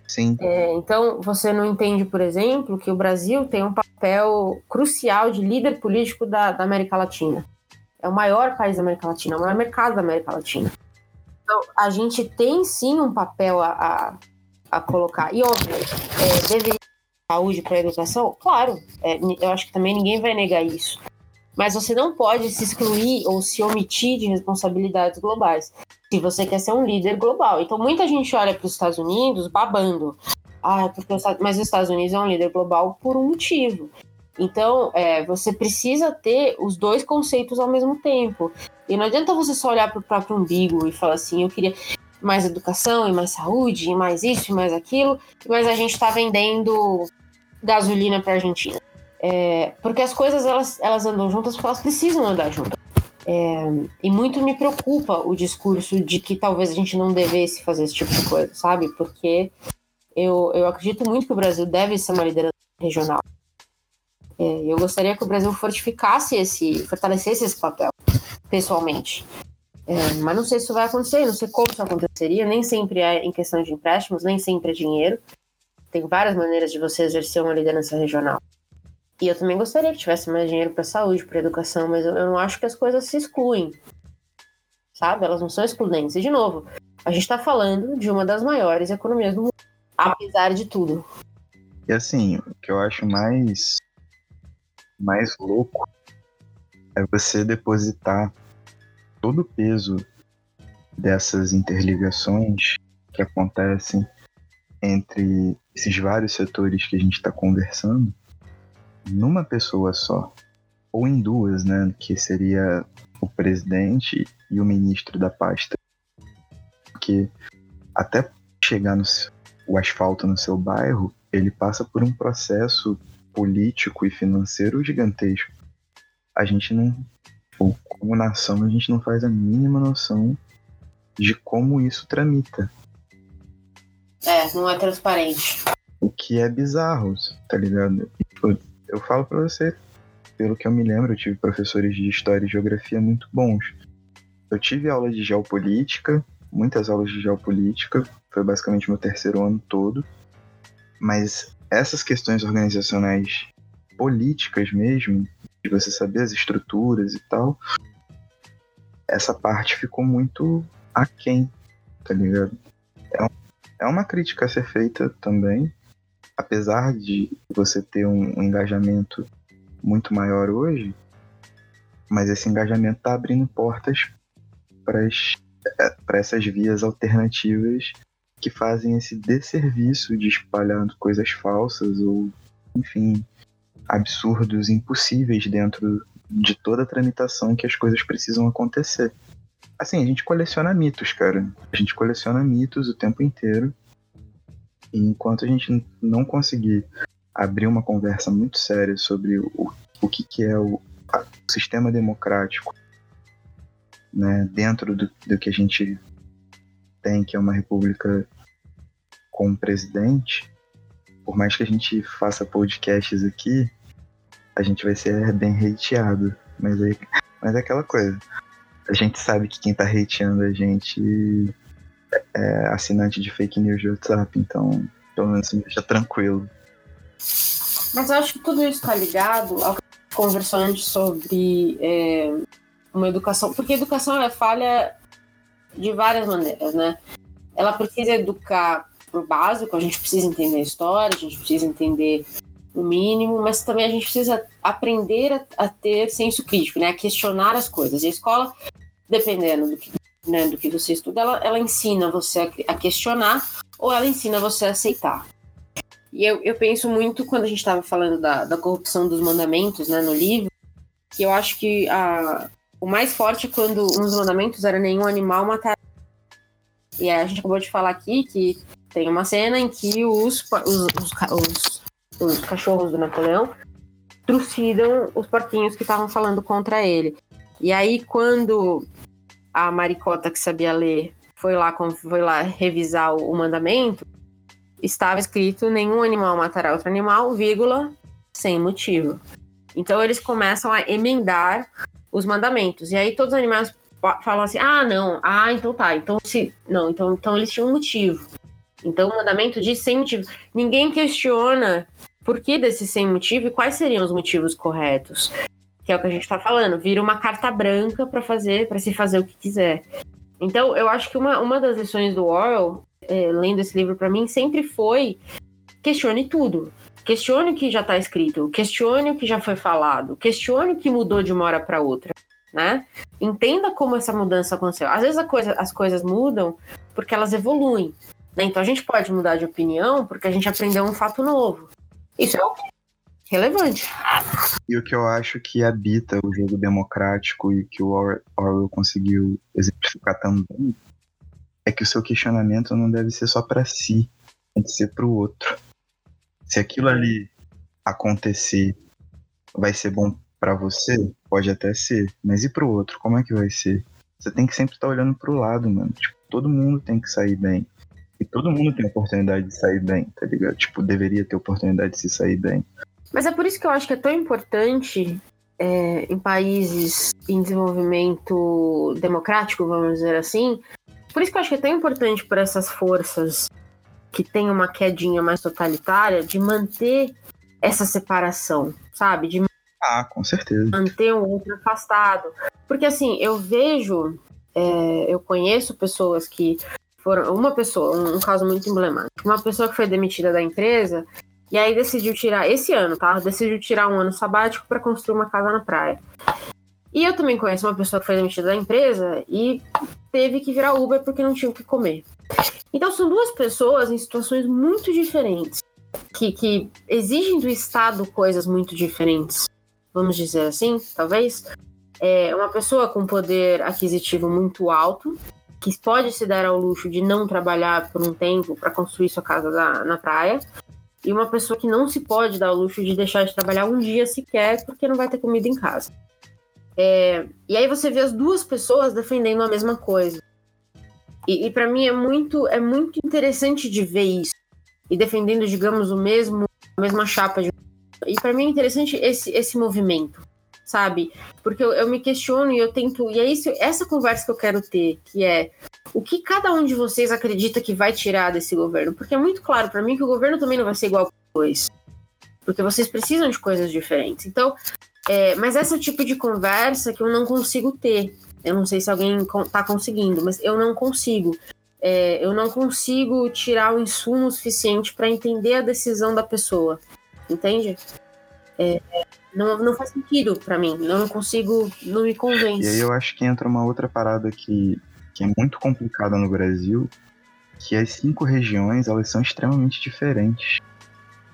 Sim. É, então, você não entende, por exemplo, que o Brasil tem um papel crucial de líder político da, da América Latina. É o maior país da América Latina, é o maior mercado da América Latina. Então, a gente tem sim um papel a, a, a colocar. E óbvio, é, deveria saúde para educação? Claro, é, eu acho que também ninguém vai negar isso. Mas você não pode se excluir ou se omitir de responsabilidades globais se você quer ser um líder global. Então, muita gente olha para os Estados Unidos babando. Ah, porque os, mas os Estados Unidos é um líder global por um motivo. Então, é, você precisa ter os dois conceitos ao mesmo tempo. E não adianta você só olhar para o próprio umbigo e falar assim: eu queria mais educação e mais saúde e mais isso e mais aquilo, mas a gente está vendendo gasolina para a Argentina. É, porque as coisas elas, elas andam juntas porque elas precisam andar juntas. É, e muito me preocupa o discurso de que talvez a gente não devesse fazer esse tipo de coisa, sabe? Porque eu, eu acredito muito que o Brasil deve ser uma liderança regional. É, eu gostaria que o Brasil fortificasse esse, fortalecesse esse papel, pessoalmente. É, mas não sei se isso vai acontecer, não sei como isso aconteceria, nem sempre é em questão de empréstimos, nem sempre é dinheiro. Tem várias maneiras de você exercer uma liderança regional. E eu também gostaria que tivesse mais dinheiro para saúde, para educação, mas eu, eu não acho que as coisas se excluem. Sabe? Elas não são excludentes. E, de novo, a gente está falando de uma das maiores economias do mundo, apesar de tudo. E assim, o que eu acho mais, mais louco é você depositar todo o peso dessas interligações que acontecem entre esses vários setores que a gente está conversando numa pessoa só, ou em duas, né? Que seria o presidente e o ministro da pasta. Porque até chegar no o asfalto no seu bairro, ele passa por um processo político e financeiro gigantesco. A gente não, como nação, a gente não faz a mínima noção de como isso tramita. É, não é transparente. O que é bizarro, tá ligado? Eu, eu falo pra você, pelo que eu me lembro, eu tive professores de história e geografia muito bons. Eu tive aula de geopolítica, muitas aulas de geopolítica, foi basicamente meu terceiro ano todo. Mas essas questões organizacionais políticas mesmo, de você saber as estruturas e tal, essa parte ficou muito aquém, tá ligado? É, é uma crítica a ser feita também, apesar de você ter um, um engajamento muito maior hoje, mas esse engajamento tá abrindo portas para é, essas vias alternativas que fazem esse desserviço de espalhar coisas falsas ou, enfim, absurdos, impossíveis dentro de toda a tramitação que as coisas precisam acontecer. Assim, a gente coleciona mitos, cara. A gente coleciona mitos o tempo inteiro. E enquanto a gente não conseguir abrir uma conversa muito séria sobre o, o que, que é o, a, o sistema democrático né, dentro do, do que a gente tem, que é uma república com um presidente, por mais que a gente faça podcasts aqui, a gente vai ser bem hateado. Mas, é, mas é aquela coisa. A gente sabe que quem tá hateando a gente é assinante de fake news de WhatsApp, então pelo menos me deixa tranquilo. Mas eu acho que tudo isso está ligado ao que conversou antes sobre é, uma educação, porque educação é falha de várias maneiras, né? Ela precisa educar pro básico, a gente precisa entender a história, a gente precisa entender o mínimo, mas também a gente precisa aprender a, a ter senso crítico, né? A questionar as coisas. E a escola, dependendo do que, né, do que você estuda, ela, ela ensina você a, a questionar ou ela ensina você a aceitar. E eu, eu penso muito quando a gente estava falando da, da corrupção dos mandamentos né, no livro, que eu acho que a, o mais forte é quando um dos mandamentos era nenhum animal matar. E a gente acabou de falar aqui que tem uma cena em que os, os, os, os cachorros do Napoleão trucidam os porquinhos que estavam falando contra ele. E aí, quando a maricota que sabia ler foi lá, foi lá revisar o, mandamento, estava escrito nenhum animal matará outro animal, vírgula, sem motivo. Então eles começam a emendar os mandamentos. E aí todos os animais falam assim: "Ah, não. Ah, então tá. Então se não, então então eles tinham um motivo". Então o mandamento diz sem motivo. Ninguém questiona por que desse sem motivo e quais seriam os motivos corretos. Que é o que a gente está falando, vira uma carta branca para fazer, para se fazer o que quiser. Então, eu acho que uma, uma das lições do Orwell é, lendo esse livro para mim sempre foi questione tudo. Questione o que já está escrito, questione o que já foi falado, questione o que mudou de uma hora para outra, né? Entenda como essa mudança aconteceu. Às vezes coisa, as coisas mudam porque elas evoluem. Né? Então a gente pode mudar de opinião porque a gente aprendeu um fato novo. Isso é relevante. E o que eu acho que habita o jogo democrático e que o Orwell conseguiu exemplificar também é que o seu questionamento não deve ser só para si, tem que ser para o outro. Se aquilo ali acontecer, vai ser bom para você? Pode até ser, mas e para o outro? Como é que vai ser? Você tem que sempre estar tá olhando para o lado, mano. Tipo, todo mundo tem que sair bem. E todo mundo tem oportunidade de sair bem, tá ligado? Tipo, deveria ter oportunidade de se sair bem. Mas é por isso que eu acho que é tão importante é, em países em desenvolvimento democrático, vamos dizer assim, por isso que eu acho que é tão importante para essas forças que têm uma quedinha mais totalitária de manter essa separação, sabe? De ah, com certeza. Manter o outro afastado. Porque assim, eu vejo, é, eu conheço pessoas que foram. Uma pessoa, um, um caso muito emblemático, uma pessoa que foi demitida da empresa e aí decidiu tirar, esse ano, tá? Decidiu tirar um ano sabático para construir uma casa na praia. E eu também conheço uma pessoa que foi demitida da empresa e teve que virar Uber porque não tinha o que comer. Então são duas pessoas em situações muito diferentes, que, que exigem do Estado coisas muito diferentes, vamos dizer assim, talvez. É uma pessoa com poder aquisitivo muito alto, que pode se dar ao luxo de não trabalhar por um tempo para construir sua casa na, na praia, e uma pessoa que não se pode dar ao luxo de deixar de trabalhar um dia sequer porque não vai ter comida em casa. É, e aí você vê as duas pessoas defendendo a mesma coisa. E, e para mim é muito, é muito interessante de ver isso. E defendendo, digamos, o mesmo, a mesma chapa. De... E para mim é interessante esse, esse movimento, sabe? Porque eu, eu me questiono e eu tento. E é isso, essa conversa que eu quero ter, que é o que cada um de vocês acredita que vai tirar desse governo? Porque é muito claro para mim que o governo também não vai ser igual dois. Porque vocês precisam de coisas diferentes. Então, é, mas esse é o tipo de conversa que eu não consigo ter. Eu não sei se alguém está conseguindo, mas eu não consigo. É, eu não consigo tirar o insumo suficiente para entender a decisão da pessoa. Entende? É, não, não faz sentido para mim. Eu não consigo, não me convence. E aí eu acho que entra uma outra parada que, que é muito complicada no Brasil, que as cinco regiões elas são extremamente diferentes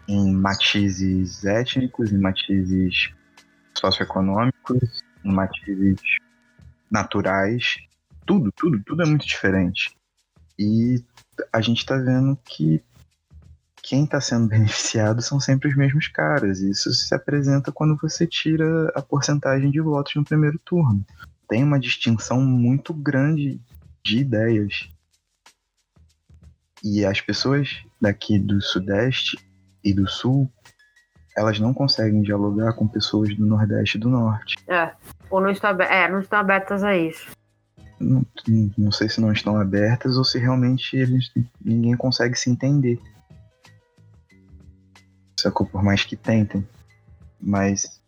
em matizes étnicos, em matizes socioeconômicos, matizes naturais, tudo, tudo, tudo é muito diferente. E a gente está vendo que quem está sendo (laughs) beneficiado são sempre os mesmos caras. E isso se apresenta quando você tira a porcentagem de votos no primeiro turno. Tem uma distinção muito grande de ideias. E as pessoas daqui do Sudeste e do Sul elas não conseguem dialogar com pessoas do Nordeste e do Norte. É, ou não estão, é, não estão abertas a isso. não, não sei se não estão abertas ou se realmente eles, ninguém consegue se entender. Sacou? Por mais que tentem. Mas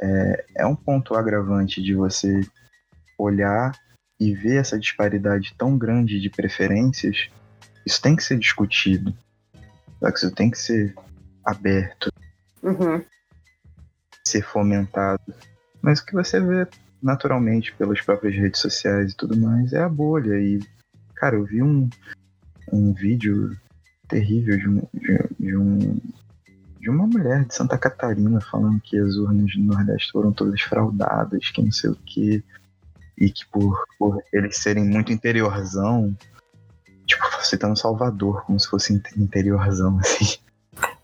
é, é um ponto agravante de você olhar e ver essa disparidade tão grande de preferências. Isso tem que ser discutido. Isso tem que ser aberto. Uhum. Ser fomentado. Mas o que você vê naturalmente pelas próprias redes sociais e tudo mais, é a bolha. E, cara, eu vi um, um vídeo terrível de, um, de, de, um, de uma mulher de Santa Catarina falando que as urnas do Nordeste foram todas fraudadas, que não sei o que, e que por, por eles serem muito interiorzão, tipo, citando Salvador, como se fosse interiorzão, (laughs) assim.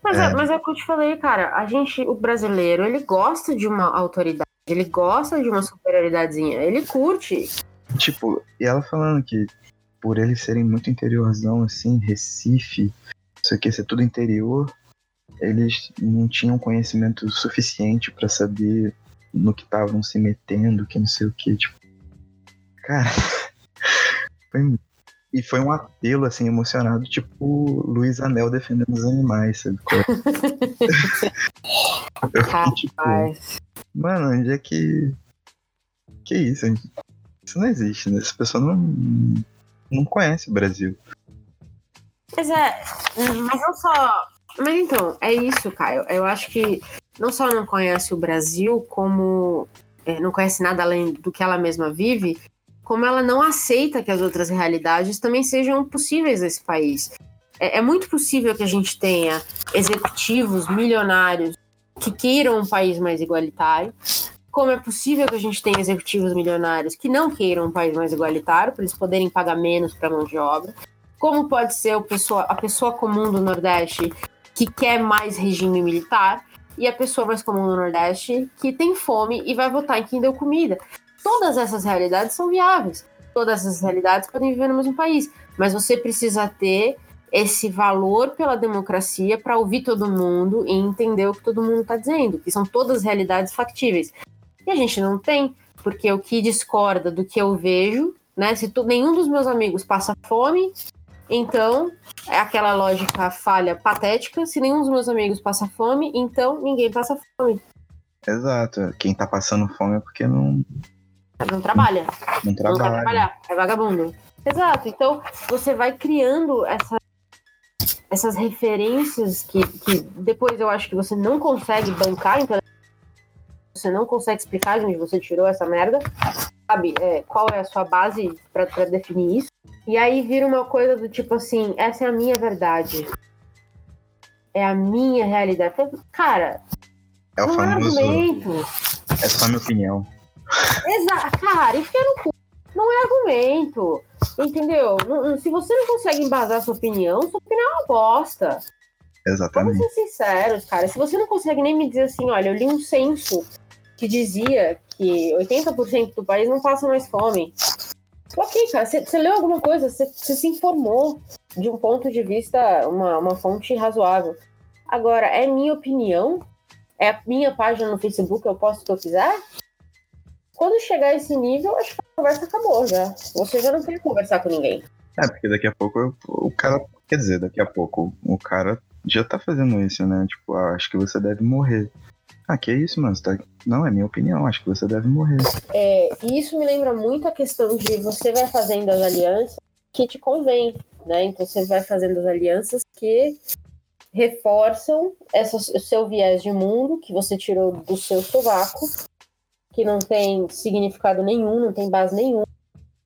Mas é. é, mas é o que eu te falei, cara. A gente, o brasileiro, ele gosta de uma autoridade. Ele gosta de uma superioridadezinha. Ele curte. Tipo, e ela falando que por eles serem muito interiorzão, assim, Recife, isso aqui ser tudo interior, eles não tinham conhecimento suficiente para saber no que estavam se metendo, que não sei o que, tipo. Cara. (laughs) Foi... E foi um apelo, assim, emocionado, tipo Luiz Anel defendendo os animais, sabe? (laughs) Eu fiquei, tipo, Mano, onde é que. Que isso? Isso não existe, né? Essa pessoa não, não conhece o Brasil. Pois é, mas não só. Mas então, é isso, Caio. Eu acho que não só não conhece o Brasil, como é, não conhece nada além do que ela mesma vive, como ela não aceita que as outras realidades também sejam possíveis nesse país. É, é muito possível que a gente tenha executivos milionários que queiram um país mais igualitário, como é possível que a gente tenha executivos milionários que não queiram um país mais igualitário, para eles poderem pagar menos para mão de obra, como pode ser pessoa, a pessoa comum do Nordeste que quer mais regime militar, e a pessoa mais comum do Nordeste que tem fome e vai votar em quem deu comida. Todas essas realidades são viáveis. Todas essas realidades podem viver no mesmo país, mas você precisa ter esse valor pela democracia para ouvir todo mundo e entender o que todo mundo está dizendo, que são todas realidades factíveis. E a gente não tem, porque o que discorda do que eu vejo, né? Se tu, nenhum dos meus amigos passa fome, então é aquela lógica falha patética. Se nenhum dos meus amigos passa fome, então ninguém passa fome. Exato. Quem tá passando fome é porque não. Não trabalha. Não trabalha. Não trabalhar. É vagabundo. Exato. Então você vai criando essa essas referências que, que depois eu acho que você não consegue bancar, então você não consegue explicar de onde você tirou essa merda, sabe? É, qual é a sua base para definir isso? E aí vira uma coisa do tipo assim: essa é a minha verdade. É a minha realidade. Cara, é o não é famoso. Argumento. é só minha opinião. Exato, cara, enfia no cu. Não é argumento. Entendeu? Se você não consegue embasar sua opinião, sua opinião é uma bosta. Exatamente. Vamos ser sinceros, cara. Se você não consegue nem me dizer assim, olha, eu li um censo que dizia que 80% do país não passa mais fome. Ok, cara, você leu alguma coisa, você se informou de um ponto de vista, uma, uma fonte razoável. Agora, é minha opinião? É a minha página no Facebook, eu posso que eu quiser? Quando chegar a esse nível, acho que a conversa acabou já. Você já não tem que conversar com ninguém. É, porque daqui a pouco o cara. Quer dizer, daqui a pouco o cara já tá fazendo isso, né? Tipo, ah, acho que você deve morrer. Ah, que isso, mano? Tá... Não, é minha opinião, acho que você deve morrer. É, isso me lembra muito a questão de você vai fazendo as alianças que te convém, né? Então você vai fazendo as alianças que reforçam essa, o seu viés de mundo que você tirou do seu sovaco que não tem significado nenhum, não tem base nenhuma.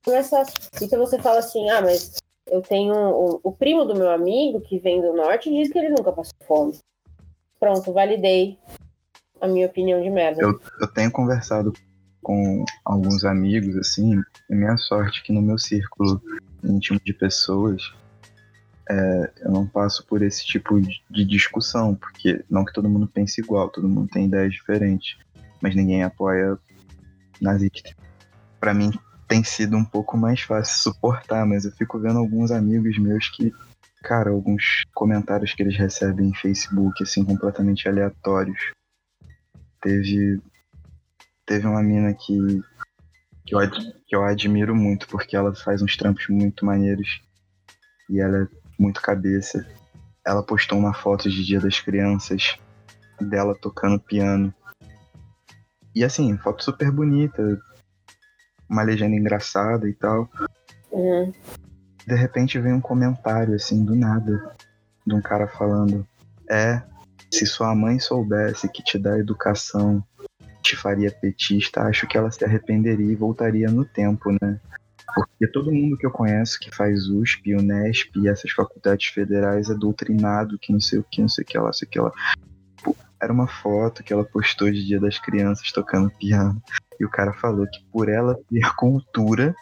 Essa, então você fala assim, ah, mas eu tenho o, o, primo do meu amigo que vem do norte diz que ele nunca passou fome. Pronto, validei a minha opinião de merda. Eu, eu tenho conversado com alguns amigos, assim, e minha sorte é que no meu círculo íntimo de pessoas é, eu não passo por esse tipo de, discussão, porque não que todo mundo pense igual, todo mundo tem ideias diferentes mas ninguém apoia nazista. Para mim tem sido um pouco mais fácil suportar, mas eu fico vendo alguns amigos meus que, cara, alguns comentários que eles recebem em Facebook, assim, completamente aleatórios. Teve. Teve uma mina que que eu, que eu admiro muito, porque ela faz uns trampos muito maneiros. E ela é muito cabeça. Ela postou uma foto de Dia das Crianças dela tocando piano. E assim, foto super bonita, uma legenda engraçada e tal. Uhum. De repente vem um comentário, assim, do nada, de um cara falando: É, se sua mãe soubesse que te dá educação te faria petista, acho que ela se arrependeria e voltaria no tempo, né? Porque todo mundo que eu conheço que faz USP, UNESP e essas faculdades federais é doutrinado que não sei o que, não sei o que lá, sei o que lá. Era uma foto que ela postou de Dia das Crianças tocando piano. E o cara falou que por ela ter (laughs) cultura,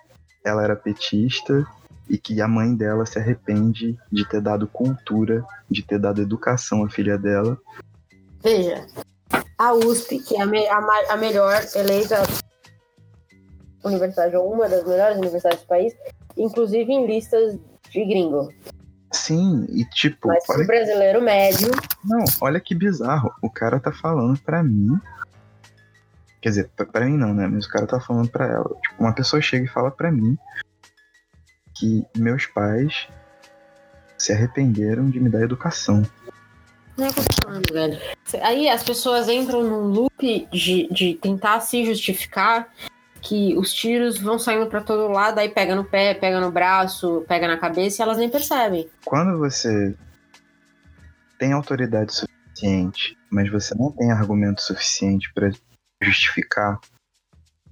ela era petista e que a mãe dela se arrepende de ter dado cultura, de ter dado educação à filha dela. Veja, a USP, que é a, me, a, a melhor eleita universidade, ou uma das melhores universidades do país, inclusive em listas de gringo. Sim, e tipo. Mas o brasileiro médio. Não, olha que bizarro. O cara tá falando pra mim. Quer dizer, pra mim não, né? Mas o cara tá falando pra ela. Tipo, uma pessoa chega e fala pra mim que meus pais se arrependeram de me dar educação. Não é o que eu tô falando, velho. Aí as pessoas entram num loop de, de tentar se justificar que os tiros vão saindo para todo lado, aí pega no pé, pega no braço, pega na cabeça e elas nem percebem. Quando você tem autoridade suficiente, mas você não tem argumento suficiente para justificar,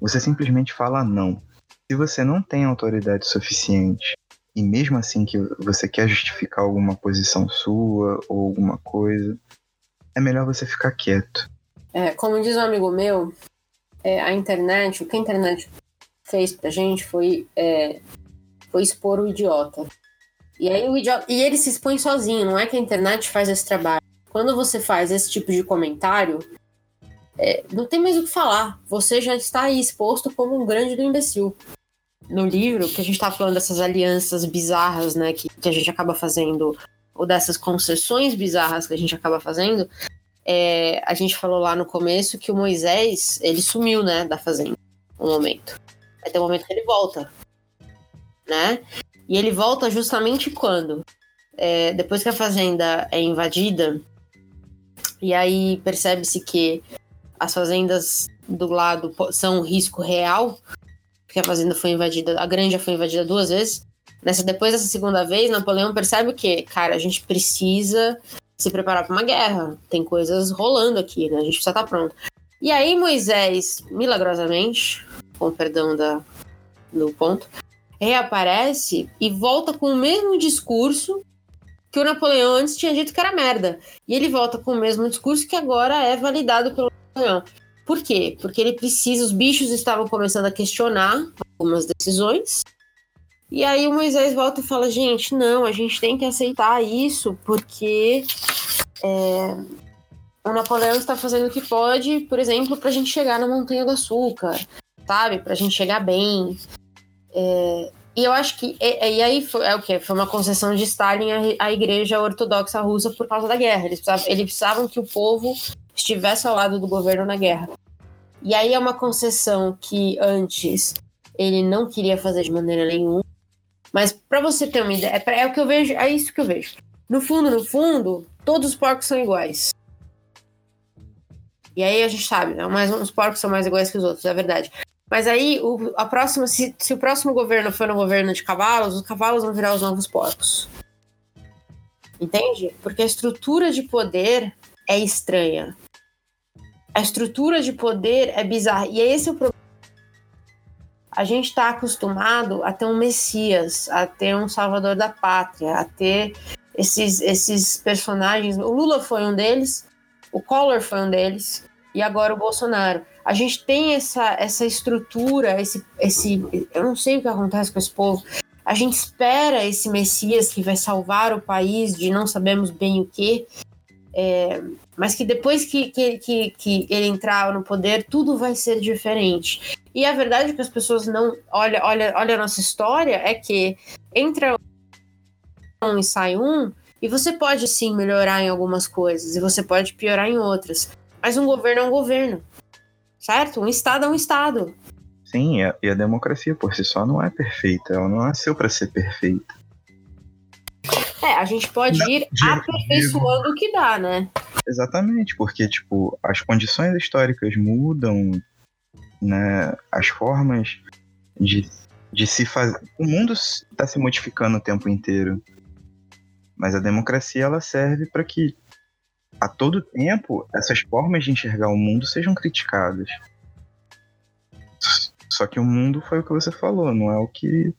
você simplesmente fala não. Se você não tem autoridade suficiente e mesmo assim que você quer justificar alguma posição sua ou alguma coisa, é melhor você ficar quieto. É, como diz um amigo meu, é, a internet, o que a internet fez pra gente foi, é, foi expor o idiota. E aí o idiota. E ele se expõe sozinho, não é que a internet faz esse trabalho. Quando você faz esse tipo de comentário, é, não tem mais o que falar. Você já está aí exposto como um grande do imbecil. No livro, que a gente está falando dessas alianças bizarras, né, que, que a gente acaba fazendo, ou dessas concessões bizarras que a gente acaba fazendo, é, a gente falou lá no começo que o Moisés, ele sumiu, né, da fazenda, um momento. Ter um momento que ele volta, né? E ele volta justamente quando? É, depois que a fazenda é invadida, e aí percebe-se que as fazendas do lado são um risco real, porque a fazenda foi invadida, a granja foi invadida duas vezes. Nessa, depois dessa segunda vez, Napoleão percebe que, cara, a gente precisa se preparar para uma guerra. Tem coisas rolando aqui, né? A gente precisa estar tá pronto. E aí Moisés, milagrosamente, com perdão da, do ponto, reaparece e volta com o mesmo discurso que o Napoleão antes tinha dito que era merda. E ele volta com o mesmo discurso que agora é validado pelo Napoleão. Por quê? Porque ele precisa, os bichos estavam começando a questionar algumas decisões e aí o Moisés volta e fala: gente, não, a gente tem que aceitar isso, porque é, o Napoleão está fazendo o que pode, por exemplo, para a gente chegar na Montanha do Açúcar, sabe? Para a gente chegar bem. É, e eu acho que. E, e aí foi, é o quê? Foi uma concessão de Stalin à, à igreja ortodoxa russa por causa da guerra. Eles precisavam, eles precisavam que o povo estivesse ao lado do governo na guerra. E aí é uma concessão que antes ele não queria fazer de maneira nenhuma. Mas para você ter uma ideia, é, é, o que eu vejo, é isso que eu vejo. No fundo, no fundo, todos os porcos são iguais. E aí a gente sabe, né? Mas uns porcos são mais iguais que os outros, é verdade. Mas aí, o, a próxima, se, se o próximo governo for um governo de cavalos, os cavalos vão virar os novos porcos. Entende? Porque a estrutura de poder é estranha. A estrutura de poder é bizarra. E esse é o problema a gente está acostumado a ter um Messias, a ter um Salvador da Pátria, a ter esses, esses personagens. O Lula foi um deles, o Collor foi um deles, e agora o Bolsonaro. A gente tem essa, essa estrutura, esse, esse. Eu não sei o que acontece com esse povo. A gente espera esse Messias que vai salvar o país de não sabemos bem o que. É, mas que depois que, que, que, que, ele entrar no poder, tudo vai ser diferente. E a verdade é que as pessoas não. Olha, olha, olha a nossa história, é que entra um e sai um, e você pode sim melhorar em algumas coisas, e você pode piorar em outras. Mas um governo é um governo. Certo? Um Estado é um Estado. Sim, e a democracia por si só não é perfeita, ela não nasceu para ser perfeita. É, a gente pode ir aperfeiçoando o que dá, né? Exatamente, porque, tipo, as condições históricas mudam, né? As formas de, de se fazer. O mundo está se modificando o tempo inteiro. Mas a democracia, ela serve para que, a todo tempo, essas formas de enxergar o mundo sejam criticadas. Só que o mundo foi o que você falou, não é o que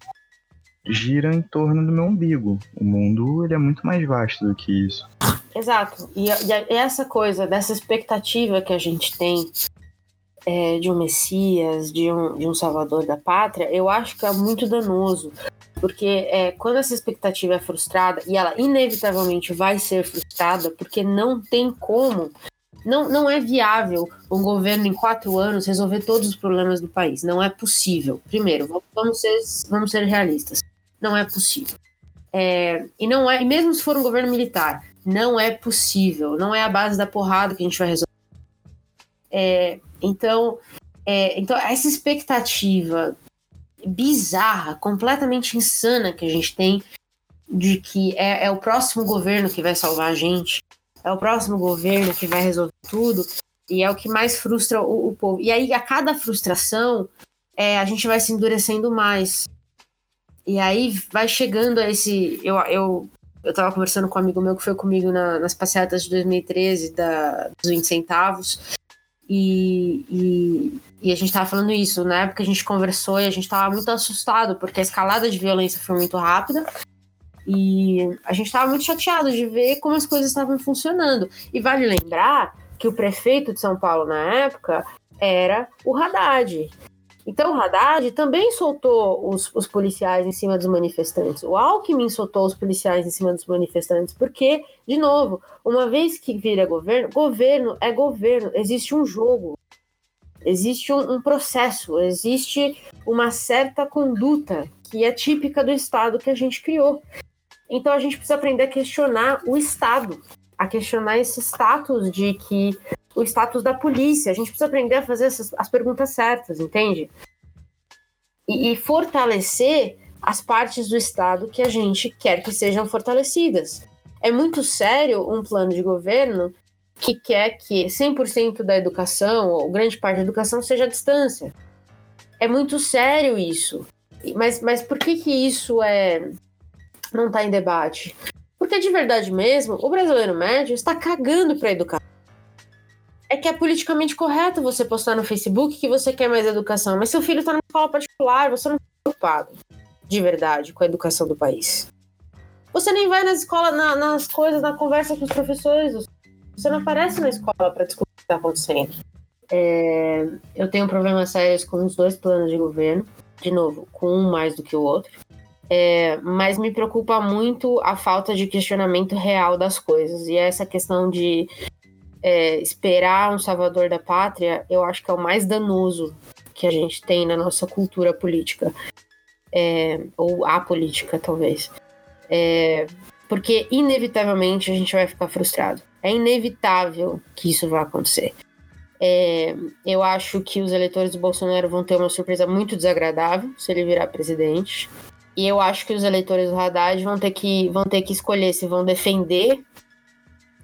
gira em torno do meu umbigo. O mundo ele é muito mais vasto do que isso. Exato. E, e essa coisa, dessa expectativa que a gente tem é, de um Messias, de um, de um Salvador da pátria, eu acho que é muito danoso. Porque é, quando essa expectativa é frustrada, e ela inevitavelmente vai ser frustrada, porque não tem como não, não é viável um governo em quatro anos resolver todos os problemas do país. Não é possível. Primeiro, vamos ser, vamos ser realistas. Não é possível. É, e não é, e mesmo se for um governo militar, não é possível. Não é a base da porrada que a gente vai resolver. É, então, é, então, essa expectativa bizarra, completamente insana que a gente tem de que é, é o próximo governo que vai salvar a gente, é o próximo governo que vai resolver tudo, e é o que mais frustra o, o povo. E aí, a cada frustração, é, a gente vai se endurecendo mais. E aí vai chegando a esse. Eu, eu, eu tava conversando com um amigo meu que foi comigo na, nas passeatas de 2013 da, dos 20 centavos. E, e, e, a gente tava falando isso. Na época a gente conversou e a gente tava muito assustado, porque a escalada de violência foi muito rápida. E a gente estava muito chateado de ver como as coisas estavam funcionando. E vale lembrar que o prefeito de São Paulo na época era o Haddad. Então o Haddad também soltou os, os, policiais em cima dos manifestantes. O Alckmin soltou os policiais em cima dos manifestantes, porque, de novo, uma vez que vira governo, governo é governo, existe um jogo, existe um, um processo, existe uma certa conduta que é típica do Estado que a gente criou. Então a gente precisa aprender a questionar o Estado, a questionar esse status de que o status da polícia. A gente precisa aprender a fazer essas, as perguntas certas, entende? E, e fortalecer as partes do Estado que a gente quer que sejam fortalecidas. É muito sério um plano de governo que quer que 100% da educação, ou grande parte da educação, seja à distância. É muito sério isso. Mas, mas por que, que isso é não está em debate? Porque de verdade mesmo, o brasileiro médio está cagando para a educação. É que é politicamente correto você postar no Facebook que você quer mais educação, mas seu filho está numa escola particular, você não está preocupado de verdade com a educação do país. Você nem vai nas escolas, na, nas coisas, na conversa com os professores. Você não aparece na escola para discutir o que está acontecendo. É, eu tenho problemas sérios com os dois planos de governo. De novo, com um mais do que o outro. É, mas me preocupa muito a falta de questionamento real das coisas. E essa questão de é, esperar um salvador da pátria, eu acho que é o mais danoso que a gente tem na nossa cultura política. É, ou a política, talvez. É, porque, inevitavelmente, a gente vai ficar frustrado. É inevitável que isso vá acontecer. É, eu acho que os eleitores do Bolsonaro vão ter uma surpresa muito desagradável se ele virar presidente. E eu acho que os eleitores do Haddad vão ter que, vão ter que escolher se vão defender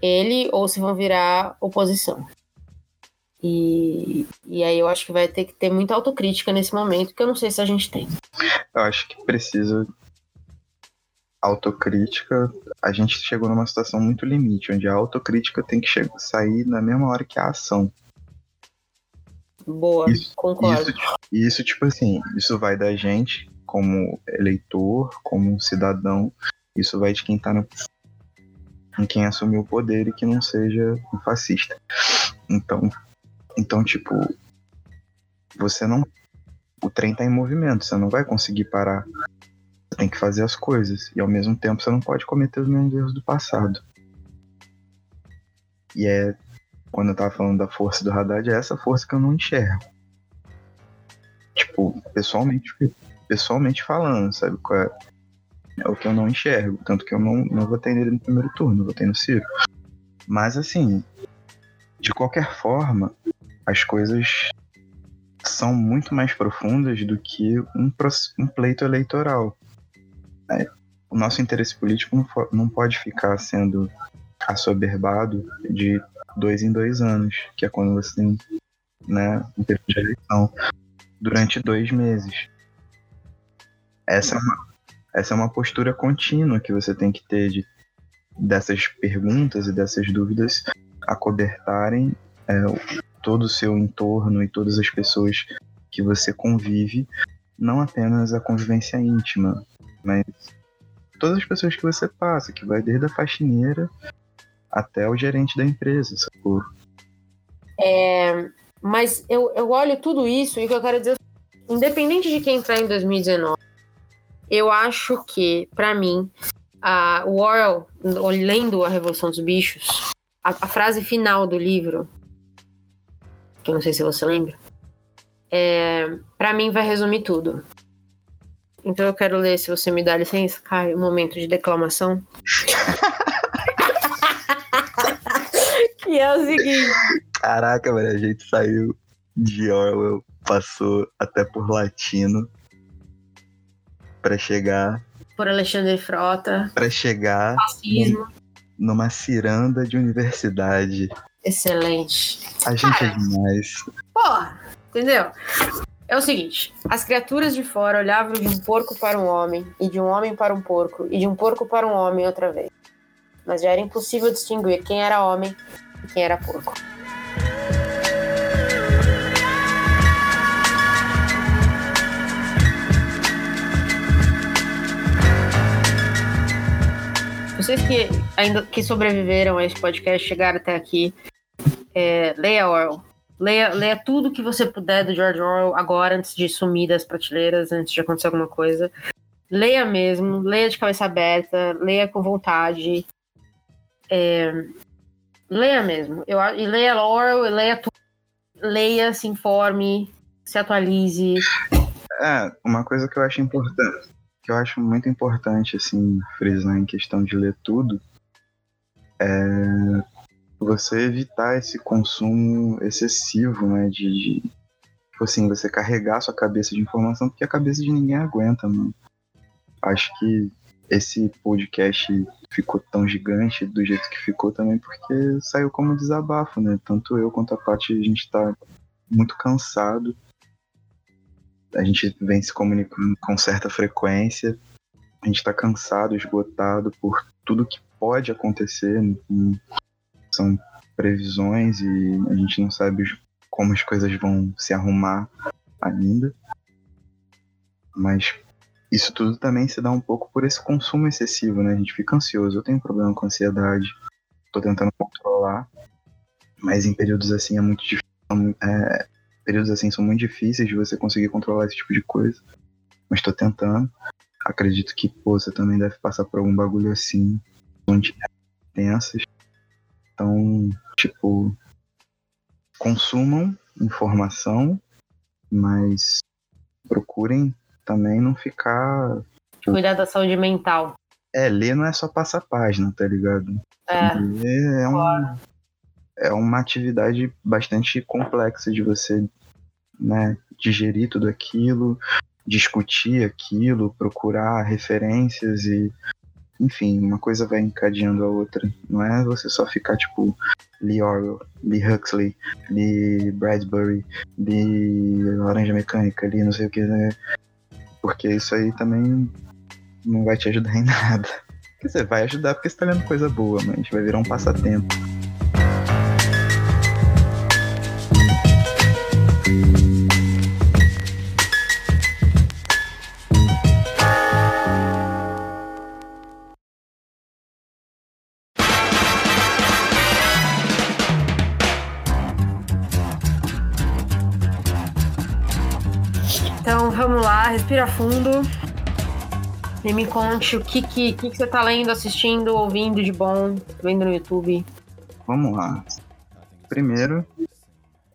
ele ou se vão virar oposição. E, e aí eu acho que vai ter que ter muita autocrítica nesse momento, que eu não sei se a gente tem. Eu acho que precisa autocrítica. A gente chegou numa situação muito limite, onde a autocrítica tem que sair na mesma hora que a ação. Boa, isso, concordo. Isso, isso, tipo assim, isso vai da gente como eleitor, como cidadão, isso vai de quem tá no, em quem assumiu o poder e que não seja um fascista. Então, então tipo, você não o trem tá em movimento, você não vai conseguir parar. Você tem que fazer as coisas e ao mesmo tempo você não pode cometer os mesmos erros do passado. E é quando eu tava falando da força do Haddad, é essa força que eu não enxergo. Tipo, pessoalmente, pessoalmente falando, sabe? Qual é, é o que eu não enxergo. Tanto que eu não, não votei nele no primeiro turno, votei no Ciro. Mas assim, de qualquer forma, as coisas são muito mais profundas do que um, um pleito eleitoral. É, o nosso interesse político não, não pode ficar sendo assoberbado de dois em dois anos, que é quando você tem né, um período de eleição, durante dois meses. Essa é uma, essa é uma postura contínua que você tem que ter de, dessas perguntas e dessas dúvidas acobertarem é, todo o seu entorno e todas as pessoas que você convive, não apenas a convivência íntima, mas todas as pessoas que você passa, que vai desde a faxineira até o gerente da empresa, sacou? É, mas eu, eu olho tudo isso e o que eu quero dizer, independente de quem entrar em 2019, eu acho que, para mim, a, o Orwell, lendo A Revolução dos Bichos, a, a, frase final do livro, que eu não sei se você lembra, é, para mim vai resumir tudo. Então eu quero ler, se você me dá licença, Caio, um momento de declamação. (laughs) que é o seguinte. Caraca, velho, a gente saiu de Orwell, passou até por latino para chegar. Por Alexandre Frota. Para chegar. Fascismo. Numa ciranda de universidade. Excelente. A gente é Cara, é demais. Porra, entendeu? É o seguinte: as criaturas de fora olhavam de um porco para um homem, e de um homem para um porco, e de um porco para um homem outra vez. Mas já era impossível distinguir quem era homem e quem era porco. Vocês que ainda que sobreviveram a esse podcast, chegaram até aqui, é, leia Orwell. Leia, leia tudo que você puder do George Orwell agora, antes de sumir das prateleiras, antes de acontecer alguma coisa. Leia mesmo, leia de cabeça aberta, leia com vontade. É, leia mesmo. Eu, e leia Orwell, e leia tudo. Leia, se informe, se atualize. É, uma coisa que eu acho importante que eu acho muito importante, assim, frisar em questão de ler tudo, é você evitar esse consumo excessivo, né, de, de tipo assim, você carregar sua cabeça de informação, porque a cabeça de ninguém aguenta, mano. Acho que esse podcast ficou tão gigante do jeito que ficou também porque saiu como desabafo, né? Tanto eu quanto a Paty, a gente tá muito cansado a gente vem se comunicando com certa frequência. A gente está cansado, esgotado por tudo que pode acontecer. São previsões e a gente não sabe como as coisas vão se arrumar ainda. Mas isso tudo também se dá um pouco por esse consumo excessivo, né? A gente fica ansioso. Eu tenho problema com ansiedade, tô tentando controlar, mas em períodos assim é muito difícil. É, períodos assim são muito difíceis de você conseguir controlar esse tipo de coisa. Mas tô tentando. Acredito que, pô, você também deve passar por algum bagulho assim, onde tensas. Então, tipo, consumam informação, mas procurem também não ficar. Tipo, Cuidar da saúde mental. É, ler não é só passar página, tá ligado? É. Ler é um, é uma atividade bastante complexa de você né, digerir tudo aquilo, discutir aquilo, procurar referências e enfim, uma coisa vai encadeando a outra. Não é você só ficar tipo Lee Orwell, Lee Huxley, Lee Bradbury, Lee Laranja Mecânica, Lee não sei o que, né? Porque isso aí também não vai te ajudar em (laughs) nada. Quer dizer, vai ajudar porque você tá lendo coisa boa, mas vai virar um passatempo. Respira fundo e me conte o que, que, que, que você tá lendo, assistindo, ouvindo de bom, vendo no YouTube. Vamos lá. Primeiro,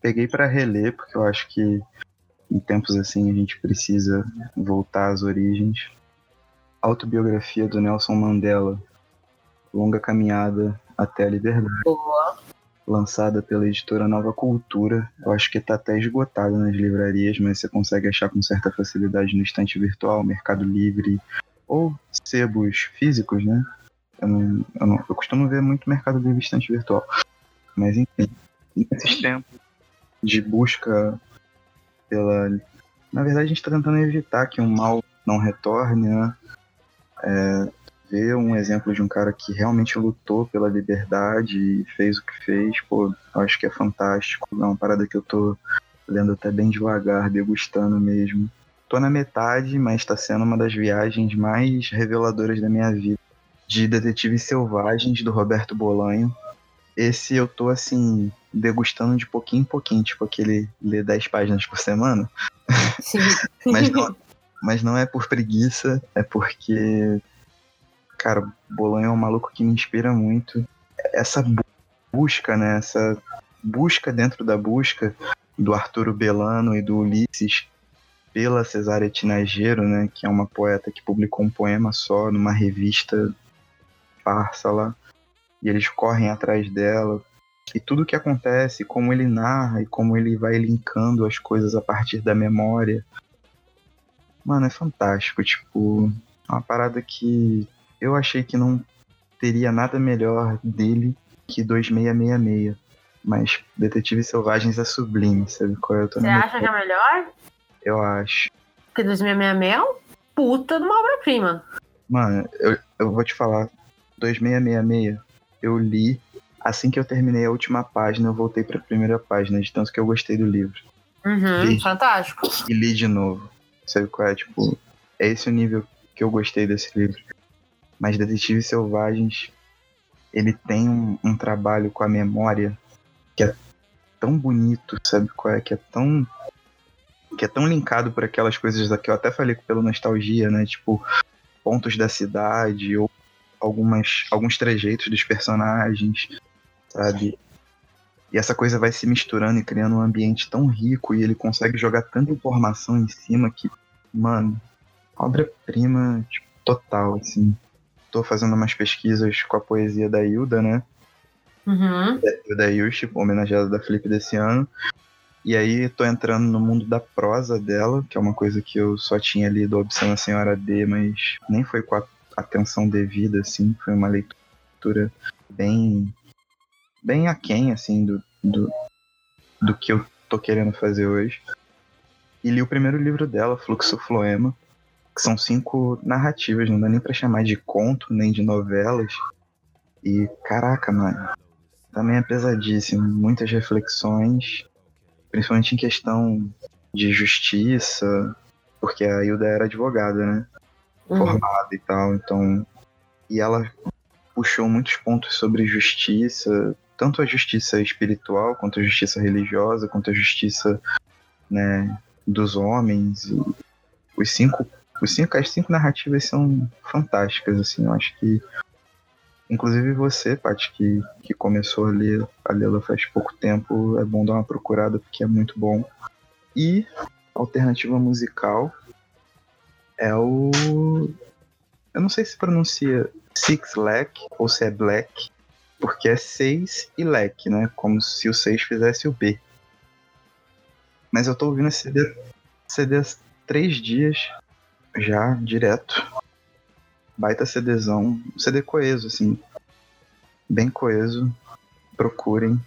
peguei para reler, porque eu acho que em tempos assim a gente precisa voltar às origens. Autobiografia do Nelson Mandela, Longa Caminhada até a Liberdade. Boa. Lançada pela editora Nova Cultura. Eu acho que está até esgotada nas livrarias, mas você consegue achar com certa facilidade no estante virtual, Mercado Livre ou sebos físicos, né? Eu, não, eu, não, eu costumo ver muito Mercado Livre estante virtual. Mas enfim, nesses tempos de busca pela. Na verdade, a gente está tentando evitar que um mal não retorne, né? É, ver um exemplo de um cara que realmente lutou pela liberdade e fez o que fez, pô, acho que é fantástico. É uma parada que eu tô lendo até bem devagar, degustando mesmo. Tô na metade, mas tá sendo uma das viagens mais reveladoras da minha vida. De Detetives Selvagens, do Roberto Bolanho. Esse eu tô, assim, degustando de pouquinho em pouquinho, tipo aquele ler 10 páginas por semana. Sim. (laughs) mas, não, (laughs) mas não é por preguiça, é porque cara, Bolanho é um maluco que me inspira muito. Essa busca, né? Essa busca dentro da busca do Arturo Belano e do Ulisses pela Cesária Tinageiro, né? Que é uma poeta que publicou um poema só numa revista farsa lá. E eles correm atrás dela. E tudo o que acontece, como ele narra e como ele vai linkando as coisas a partir da memória. Mano, é fantástico. Tipo, é uma parada que eu achei que não teria nada melhor dele que 2666. Mas Detetive Selvagens é sublime, sabe qual é? Você acha que é melhor? Eu acho. Porque 2666 é um puta de uma obra-prima. Mano, eu, eu vou te falar. 2666, eu li. Assim que eu terminei a última página, eu voltei pra primeira página, de tanto que eu gostei do livro. Uhum, li, fantástico. E li de novo. Sabe qual é? Tipo, é esse o nível que eu gostei desse livro. Mas Detetives Selvagens, ele tem um, um, trabalho com a memória que é tão bonito, sabe qual é? Que é tão que é tão linkado por aquelas coisas que eu até falei pelo nostalgia, né? Tipo, pontos da cidade ou algumas alguns trejeitos dos personagens, sabe? E essa coisa vai se misturando e criando um ambiente tão rico e ele consegue jogar tanta informação em cima que, mano, obra-prima tipo, total, assim tô fazendo umas pesquisas com a poesia da Hilda, né? Uhum. Da Yushi, homenageada da Flip desse ano. E aí tô entrando no mundo da prosa dela, que é uma coisa que eu só tinha lido Obscena Senhora D, mas nem foi com a atenção devida, assim. Foi uma leitura bem bem aquém, assim, do, do, do que eu tô querendo fazer hoje. E li o primeiro livro dela, Fluxo Floema, que são cinco narrativas, não dá nem pra chamar de conto, nem de novelas. E caraca, mano, também é pesadíssimo. Muitas reflexões, principalmente em questão de justiça, porque a Hilda era advogada, né? Uhum. Formada e tal, então. E ela puxou muitos pontos sobre justiça, tanto a justiça espiritual, quanto a justiça religiosa, quanto a justiça né, dos homens. E os cinco os cinco, as cinco narrativas são fantásticas, assim, eu acho que. Inclusive você, Paty, que, que começou a ler a lê-la faz pouco tempo, é bom dar uma procurada porque é muito bom. E alternativa musical é o. Eu não sei se pronuncia Six Lack ou se é Black, porque é seis e Lack, né? Como se o seis fizesse o B. Mas eu tô ouvindo esse CD, CD há três dias já direto. Baita CDzão. CD coeso, assim. Bem coeso. Procurem.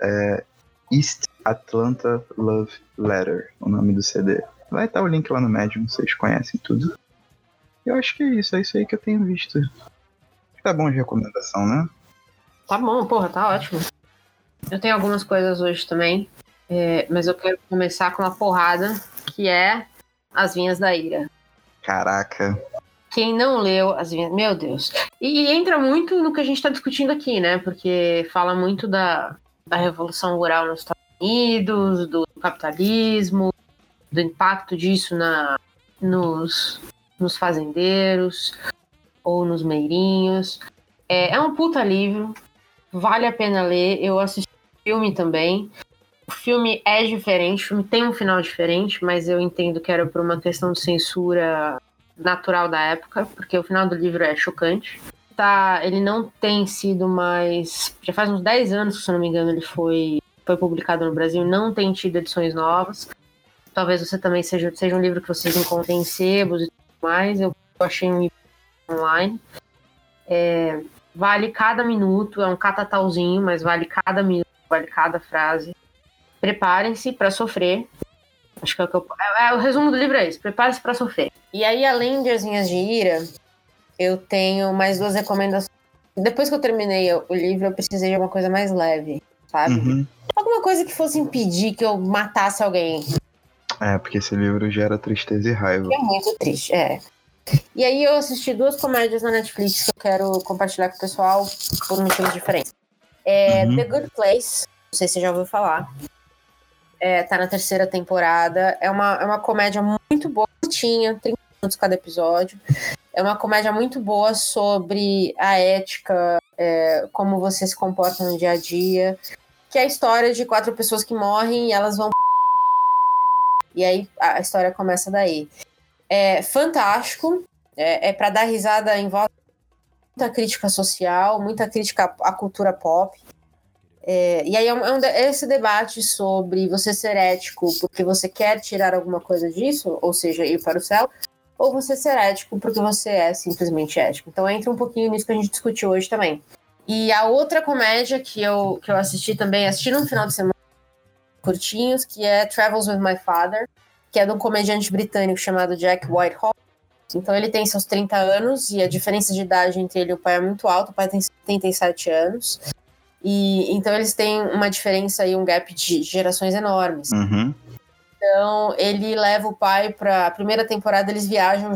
É East Atlanta Love Letter, o nome do CD. Vai estar o link lá no Medium, vocês conhecem tudo. Eu acho que é isso, é isso aí que eu tenho visto. Tá bom de recomendação, né? Tá bom, porra, tá ótimo. Eu tenho algumas coisas hoje também, é, mas eu quero começar com uma porrada, que é As Vinhas da Ira. Caraca. Quem não leu as vinhas. Meu Deus. E, e entra muito no que a gente está discutindo aqui, né? Porque fala muito da, da Revolução Rural nos Estados Unidos, do capitalismo, do impacto disso na, nos, nos fazendeiros ou nos meirinhos. É, é um puta livro, vale a pena ler. Eu assisti o filme também. O filme é diferente, o filme tem um final diferente, mas eu entendo que era por uma questão de censura natural da época, porque o final do livro é chocante. tá, ele não tem sido mais. Já faz uns 10 anos, se não me engano, ele foi, foi publicado no Brasil, não tem tido edições novas. Talvez você também seja, seja um livro que vocês encontrem em sebos e tudo mais. Eu achei um livro online. É, vale cada minuto, é um catatalzinho, mas vale cada minuto, vale cada frase. Preparem-se para sofrer. Acho que é o que eu. É, é, o resumo do livro é isso: prepare-se para sofrer. E aí, além de As Minhas de Ira, eu tenho mais duas recomendações. Depois que eu terminei o livro, eu precisei de alguma coisa mais leve, sabe? Uhum. Alguma coisa que fosse impedir que eu matasse alguém. É, porque esse livro gera tristeza e raiva. É muito triste, é. E aí eu assisti duas comédias na Netflix que eu quero compartilhar com o pessoal por motivos diferentes. É uhum. The Good Place, não sei se você já ouviu falar. É, tá na terceira temporada. É uma, é uma comédia muito boa, curtinha, 30 minutos cada episódio. É uma comédia muito boa sobre a ética, é, como você se comporta no dia a dia. Que é a história de quatro pessoas que morrem e elas vão. (laughs) E aí a história começa daí é fantástico, é, é para dar risada em volta muita crítica social, muita crítica à cultura pop. É, e aí é, um, é, um, é, esse debate sobre você ser ético porque você quer tirar alguma coisa disso, ou seja, ir para o céu, ou você ser ético porque você é simplesmente ético. Então entra um pouquinho nisso que a gente discutiu hoje também. E a outra comédia que eu, que eu assisti também, assisti no final de semana curtinhos, que é Travels with My Father, que é de um comediante britânico chamado Jack Whitehall. Então ele tem seus 30 anos e a diferença de idade entre ele e o pai é muito alta, o pai tem 77 anos. E então eles têm uma diferença e um gap de gerações enormes. Uhum. Então ele leva o pai para a primeira temporada eles viajam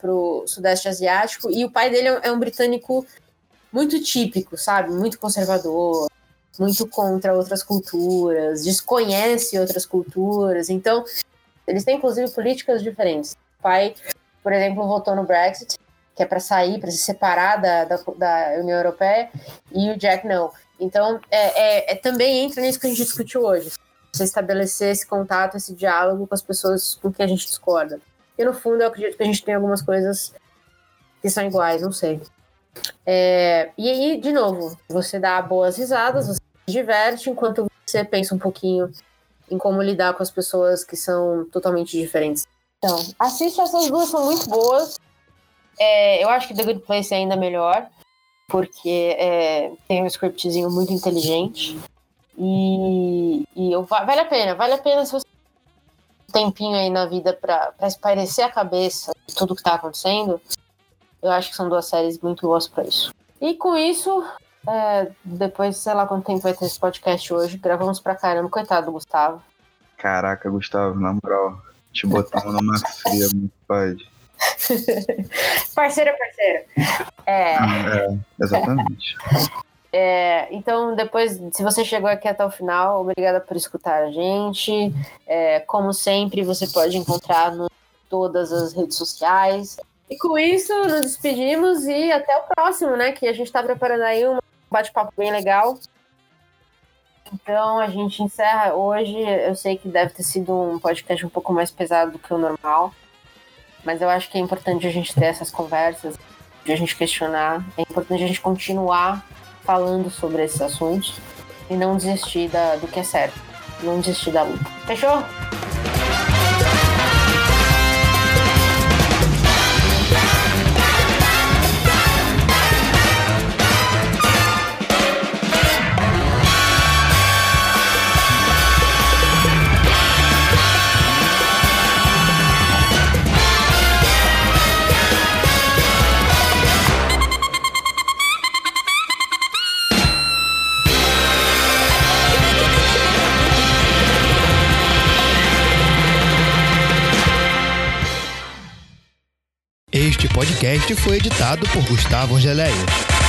para o sudeste asiático e o pai dele é um britânico muito típico, sabe, muito conservador, muito contra outras culturas, desconhece outras culturas. Então eles têm, inclusive, políticas diferentes. O pai, por exemplo, votou no Brexit, que é para sair, para se separar da, da, da, União Europeia, e o Jack não. Então, é, é, é, também entra nisso que a gente discutiu hoje. Você estabelecer esse contato, esse diálogo com as pessoas com quem a gente discorda. E no fundo, eu acredito que a gente tem algumas coisas que são iguais, não sei. É, e aí, de novo, você dá boas risadas, você se diverte enquanto você pensa um pouquinho em como lidar com as pessoas que são totalmente diferentes. Então, assiste essas duas, são muito boas. É, eu acho que The Good Place é ainda melhor, porque é, tem um scriptzinho muito inteligente. E, e eu, vale a pena, vale a pena se você um tempinho aí na vida para espairecer a cabeça de tudo que tá acontecendo. Eu acho que são duas séries muito boas para isso. E com isso, é, depois, sei lá quanto tempo vai ter esse podcast hoje. Gravamos pra caramba. Coitado do Gustavo. Caraca, Gustavo, na moral. Te botamos numa fria, muito pai. (laughs) parceiro é parceiro. É. é exatamente. É, então, depois, se você chegou aqui até o final, obrigada por escutar a gente. É, como sempre, você pode encontrar em todas as redes sociais. E com isso, nos despedimos e até o próximo, né? Que a gente está preparando aí uma bate-papo bem legal. Então a gente encerra hoje. Eu sei que deve ter sido um podcast um pouco mais pesado do que o normal, mas eu acho que é importante a gente ter essas conversas, de a gente questionar. É importante a gente continuar falando sobre esses assuntos e não desistir da, do que é certo, não desistir da luta. Fechou? Podcast foi editado por Gustavo Angeléia.